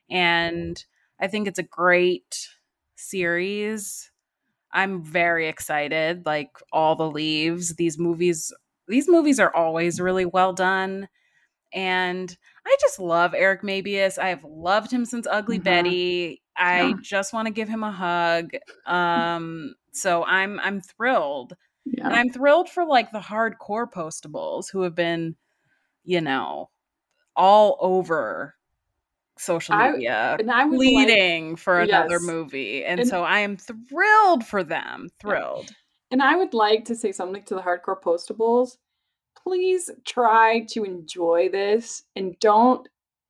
And I think it's a great series. I'm very excited. Like all the leaves, these movies. These movies are always really well done, and I just love Eric Mabius. I have loved him since Ugly mm-hmm. Betty. I yeah. just want to give him a hug. Um, so I'm I'm thrilled. Yeah. And I'm thrilled for like the hardcore postables who have been, you know, all over social media I, and I was pleading like, for another yes. movie. And, and, so I am thrilled for them. Thrilled. And I would like to say something to the hardcore postables please try to enjoy this and don't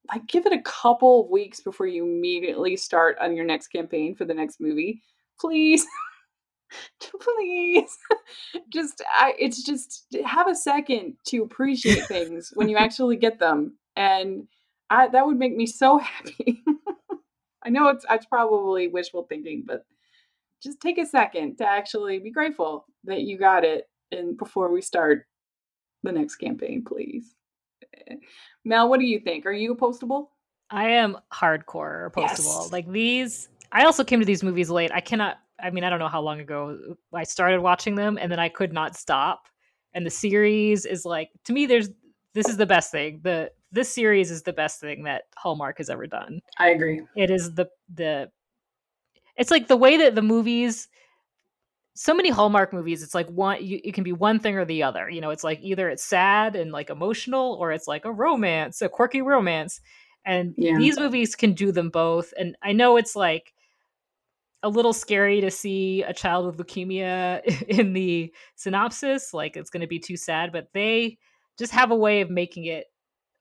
like give it a couple of weeks before you immediately start on your next campaign for the next movie. Please. please just I, it's just have a second to appreciate things when you actually get them and I, that would make me so happy i know it's it's probably wishful thinking but just take a second to actually be grateful that you got it and before we start the next campaign, please. Mel, what do you think? Are you a postable? I am hardcore postable. Yes. Like these, I also came to these movies late. I cannot. I mean, I don't know how long ago I started watching them, and then I could not stop. And the series is like to me. There's this is the best thing. The this series is the best thing that Hallmark has ever done. I agree. It is the the. It's like the way that the movies so many Hallmark movies, it's like one, you, it can be one thing or the other. You know, it's like either it's sad and like emotional or it's like a romance, a quirky romance. And yeah. these movies can do them both. And I know it's like a little scary to see a child with leukemia in the synopsis. Like it's going to be too sad, but they just have a way of making it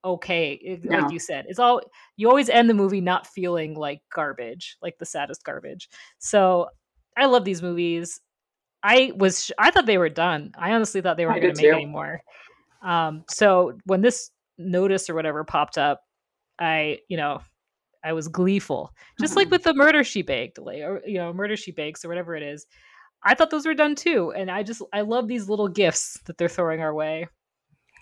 okay. Like you said, it's all, you always end the movie not feeling like garbage, like the saddest garbage. So I love these movies. I was I thought they were done. I honestly thought they weren't going to make any more. Um, so when this notice or whatever popped up, I you know I was gleeful, just mm-hmm. like with the murder she baked, like or you know murder she bakes or whatever it is. I thought those were done too, and I just I love these little gifts that they're throwing our way.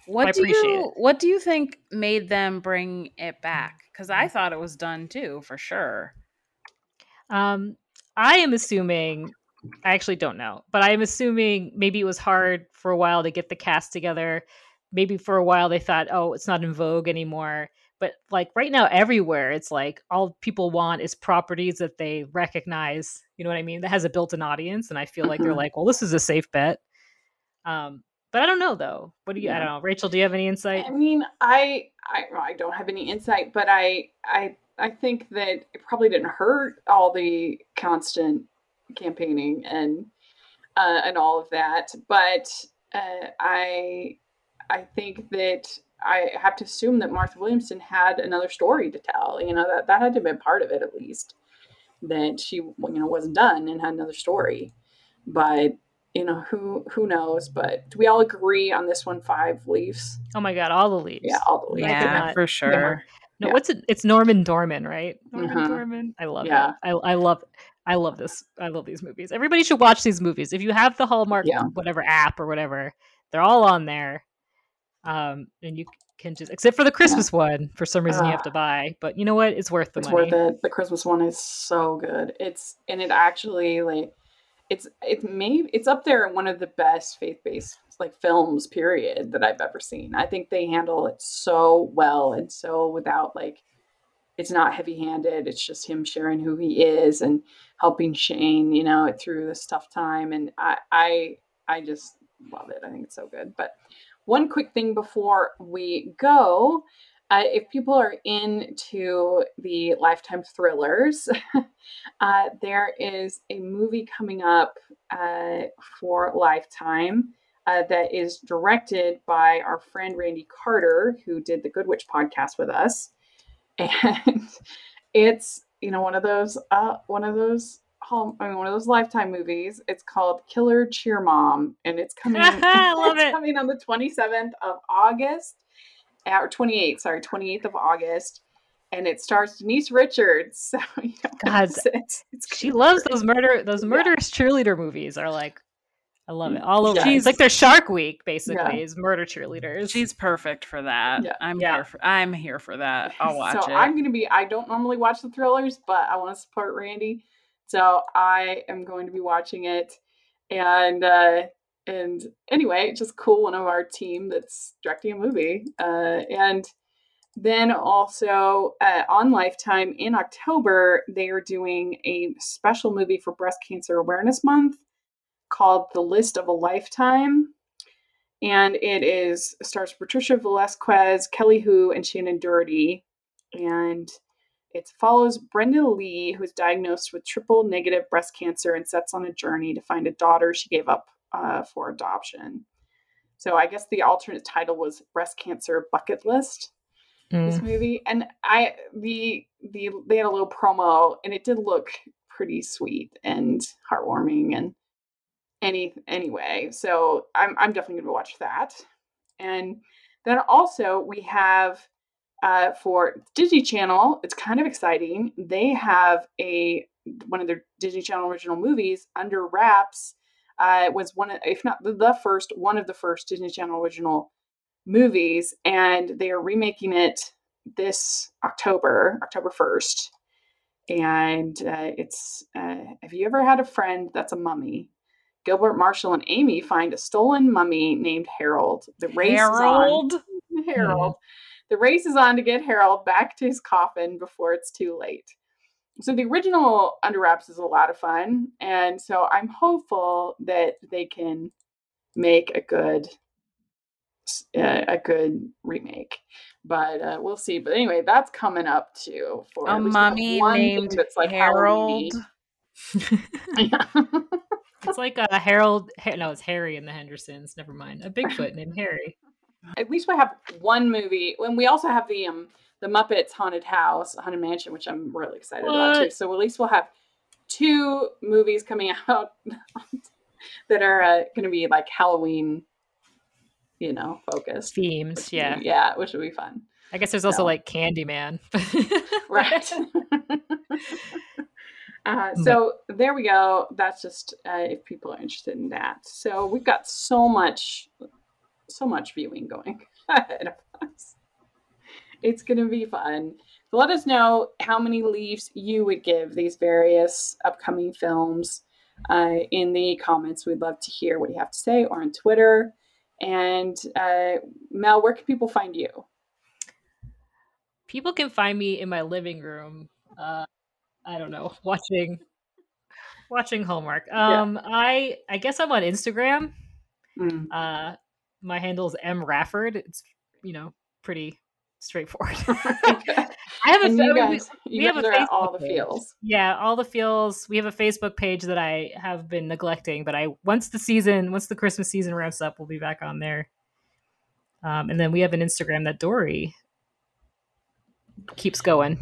What do you it. What do you think made them bring it back? Because I thought it was done too, for sure. Um, I am assuming I actually don't know, but I'm assuming maybe it was hard for a while to get the cast together. Maybe for a while they thought, oh, it's not in vogue anymore. But like right now, everywhere, it's like all people want is properties that they recognize. You know what I mean? That has a built-in audience, and I feel like they're mm-hmm. like, well, this is a safe bet. Um, but I don't know though. What do you? Yeah. I don't know. Rachel, do you have any insight? I mean, I I, I don't have any insight, but I I I think that it probably didn't hurt all the constant campaigning and uh, and all of that. But uh, I I think that I have to assume that Martha Williamson had another story to tell. You know that that had to have been part of it at least. That she you know wasn't done and had another story, but you know who who knows. But do we all agree on this one? Five leaves. Oh my god, all the leaves. Yeah, all the leaves. I Yeah, for sure. No, Yeah. what's it? It's Norman Dorman, right? Norman Mhm. Dorman. I love Yeah. it. I, I love I love this. I love these movies. Everybody should watch these movies. If you have the Hallmark Yeah. whatever app or whatever, they're all on there. Um, and you can just except for the Christmas one, for some reason you have to buy. But you know what? It's worth the it's money. worth it. The Christmas one is so good. It's and it actually like it's it's may it's up there in one of the best faith based like films period that I've ever seen. I think they handle it so well and so without like it's not heavy handed. It's just him sharing who he is and helping Shane, you know, through this tough time. And I I I just love it. I think it's so good. But one quick thing before we go, uh, if people are into the Lifetime thrillers, uh, there is a movie coming up uh, for Lifetime uh, that is directed by our friend Randy Carter, who did the Good Witch podcast with us, and it's you know one of those uh, one of those home I mean one of those Lifetime movies. It's called Killer Cheer Mom, and it's coming. I love it's it. coming on the twenty seventh of August or 28th, sorry, 28th of August. And it stars Denise Richards. So, you know, God, it's, it's, it's She gonna loves those murder those Yeah. murderous cheerleader movies are like I love it. All over. Yeah. It's like their Shark Week, basically, Yeah. is murder cheerleaders. She's perfect for that. Yeah. I'm Yeah. here for I'm here for that. I'll watch so it. I'm going to be, I don't normally watch the thrillers, but I want to support Randy. So I am going to be watching it. And, uh, and anyway, just cool. One of our team that's directing a movie. Uh, and then also uh, on Lifetime in October, they are doing a special movie for Breast Cancer Awareness Month called The List of a Lifetime. And it is stars Patricia Velasquez, Kelly Hu, and Shannen Doherty. And it follows Brenda Lee, who is diagnosed with triple negative breast cancer and sets on a journey to find a daughter she gave up uh, for adoption. So I guess the alternate title was Breast Cancer Bucket List this Mm. movie and i the the they had a little promo and it did look pretty sweet and heartwarming and any anyway so i'm, I'm definitely going to watch that and then also we have uh, for disney channel it's kind of exciting they have a one of their disney channel original movies under wraps uh, it was one of, if not the, first one of the first disney channel original movies and they are remaking it this October, October 1st. And uh, it's, uh, have you ever had a friend that's a mummy? Gilbert, Marshall, and Amy find a stolen mummy named Harold. The race Harold. is on. Harold. The race is on to get Harold back to his coffin before it's too late. So the original Under Wraps is a lot of fun, and so I'm hopeful that they can make a good uh, a good remake. But uh, we'll see. But anyway, that's coming up too. For A at least we mummy one named that's like Harold. It's like a Harold. Ha- No, it's Harry and the Hendersons. Never mind. A Bigfoot named Harry. at least we have one movie. When we also have the um the Muppets Haunted House, Haunted Mansion, which I'm really excited about too. So at least we'll have two movies coming out that are uh, going to be like Halloween, you know, focused. Themes. Yeah. be- yeah, which would be fun. I guess there's also No. like Candyman. right. uh, so there we go. That's just uh, if people are interested in that. So we've got so much, so much viewing going ahead of us. It's going to be fun. So let us know how many leaves you would give these various upcoming films uh, in the comments. We'd love to hear what you have to say or on Twitter. And uh, Mel, where can people find you? People can find me in my living room. Uh, I don't know, watching watching Hallmark. Yeah. Um, I I guess I'm on Instagram. Mm. Uh, my handle is m rafford. It's you know pretty straightforward. I have a you we- guys, you we have a are at all Facebook the page. feels. Yeah, all the feels. We have a Facebook page that I have been neglecting, but I once the season, once the Christmas season ramps up, we'll be back on there. Um, and then we have an Instagram that Dory keeps going.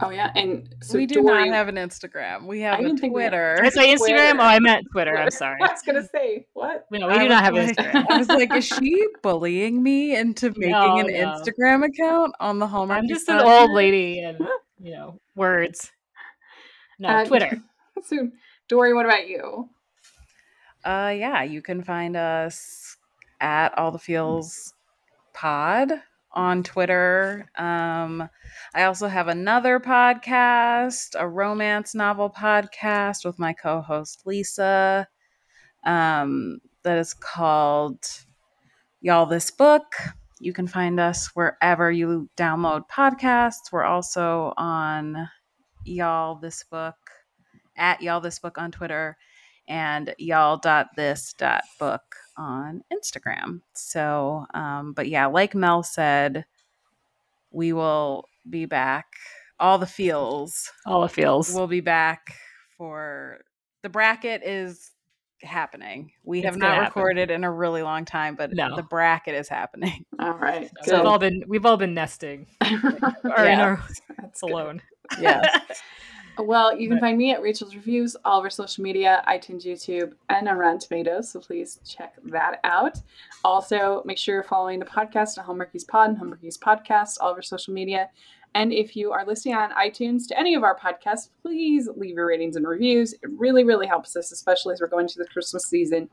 Oh yeah, and so we do Dory, not have an Instagram. We have a didn't think we had- Twitter. Did I say Instagram? Twitter. Oh, I meant Twitter. I'm sorry. I was gonna say what? No, we I do not have an like- Instagram. I was like, is she bullying me into making No, an no. Instagram account on the Hallmark? I'm just an old lady, and you know, words. No, Uh, Twitter. So Dory, what about you? Uh, yeah, you can find us at All the Feels Pod on Twitter. Um, I also have another podcast, a romance novel podcast with my co-host Lisa. Um, that is called Y'all This Book. You can find us wherever you download podcasts. We're also on Y'all This Book at Y'all This Book on Twitter and y'all.this.book on Instagram. So, um, but yeah, like Mel said, we will be back. All the feels All the feels. We'll be back for the bracket is happening. We It's have gonna not happen. recorded in a really long time, but No. the bracket is happening. All right, so we've all been we've all been nesting or in our That's good. alone. Yes. Well, you can find me at Rachel's Reviews, all of our social media, iTunes, YouTube, and on Rotten Tomatoes. So please check that out. Also, make sure you're following the podcast at Hallmarkies Pod and Hallmarkies Podcast, all of our social media. And if you are listening on iTunes to any of our podcasts, please leave your ratings and reviews. It really, really helps us, especially as we're going to the Christmas season.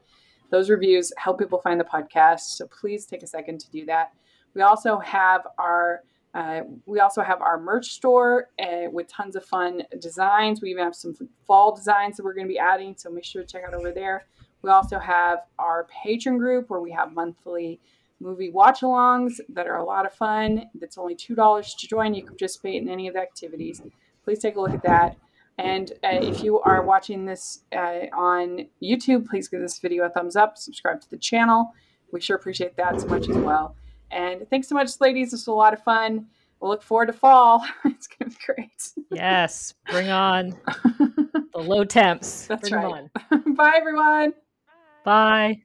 Those reviews help people find the podcast. So please take a second to do that. We also have our uh, we also have our merch store uh, with tons of fun designs. We even have some fall designs that we're going to be adding, so make sure to check out over there. We also have our Patreon group where we have monthly movie watch alongs that are a lot of fun. That's only $2 to join. You can participate in any of the activities. Please take a look at that. And uh, if you are watching this uh, on YouTube, please give this video a thumbs up, subscribe to the channel. We sure appreciate that so much as well. And thanks so much, ladies. This was a lot of fun. We'll look forward to fall. it's going to be great. Yes, bring on the low temps. That's bring right. Bye, everyone. Bye.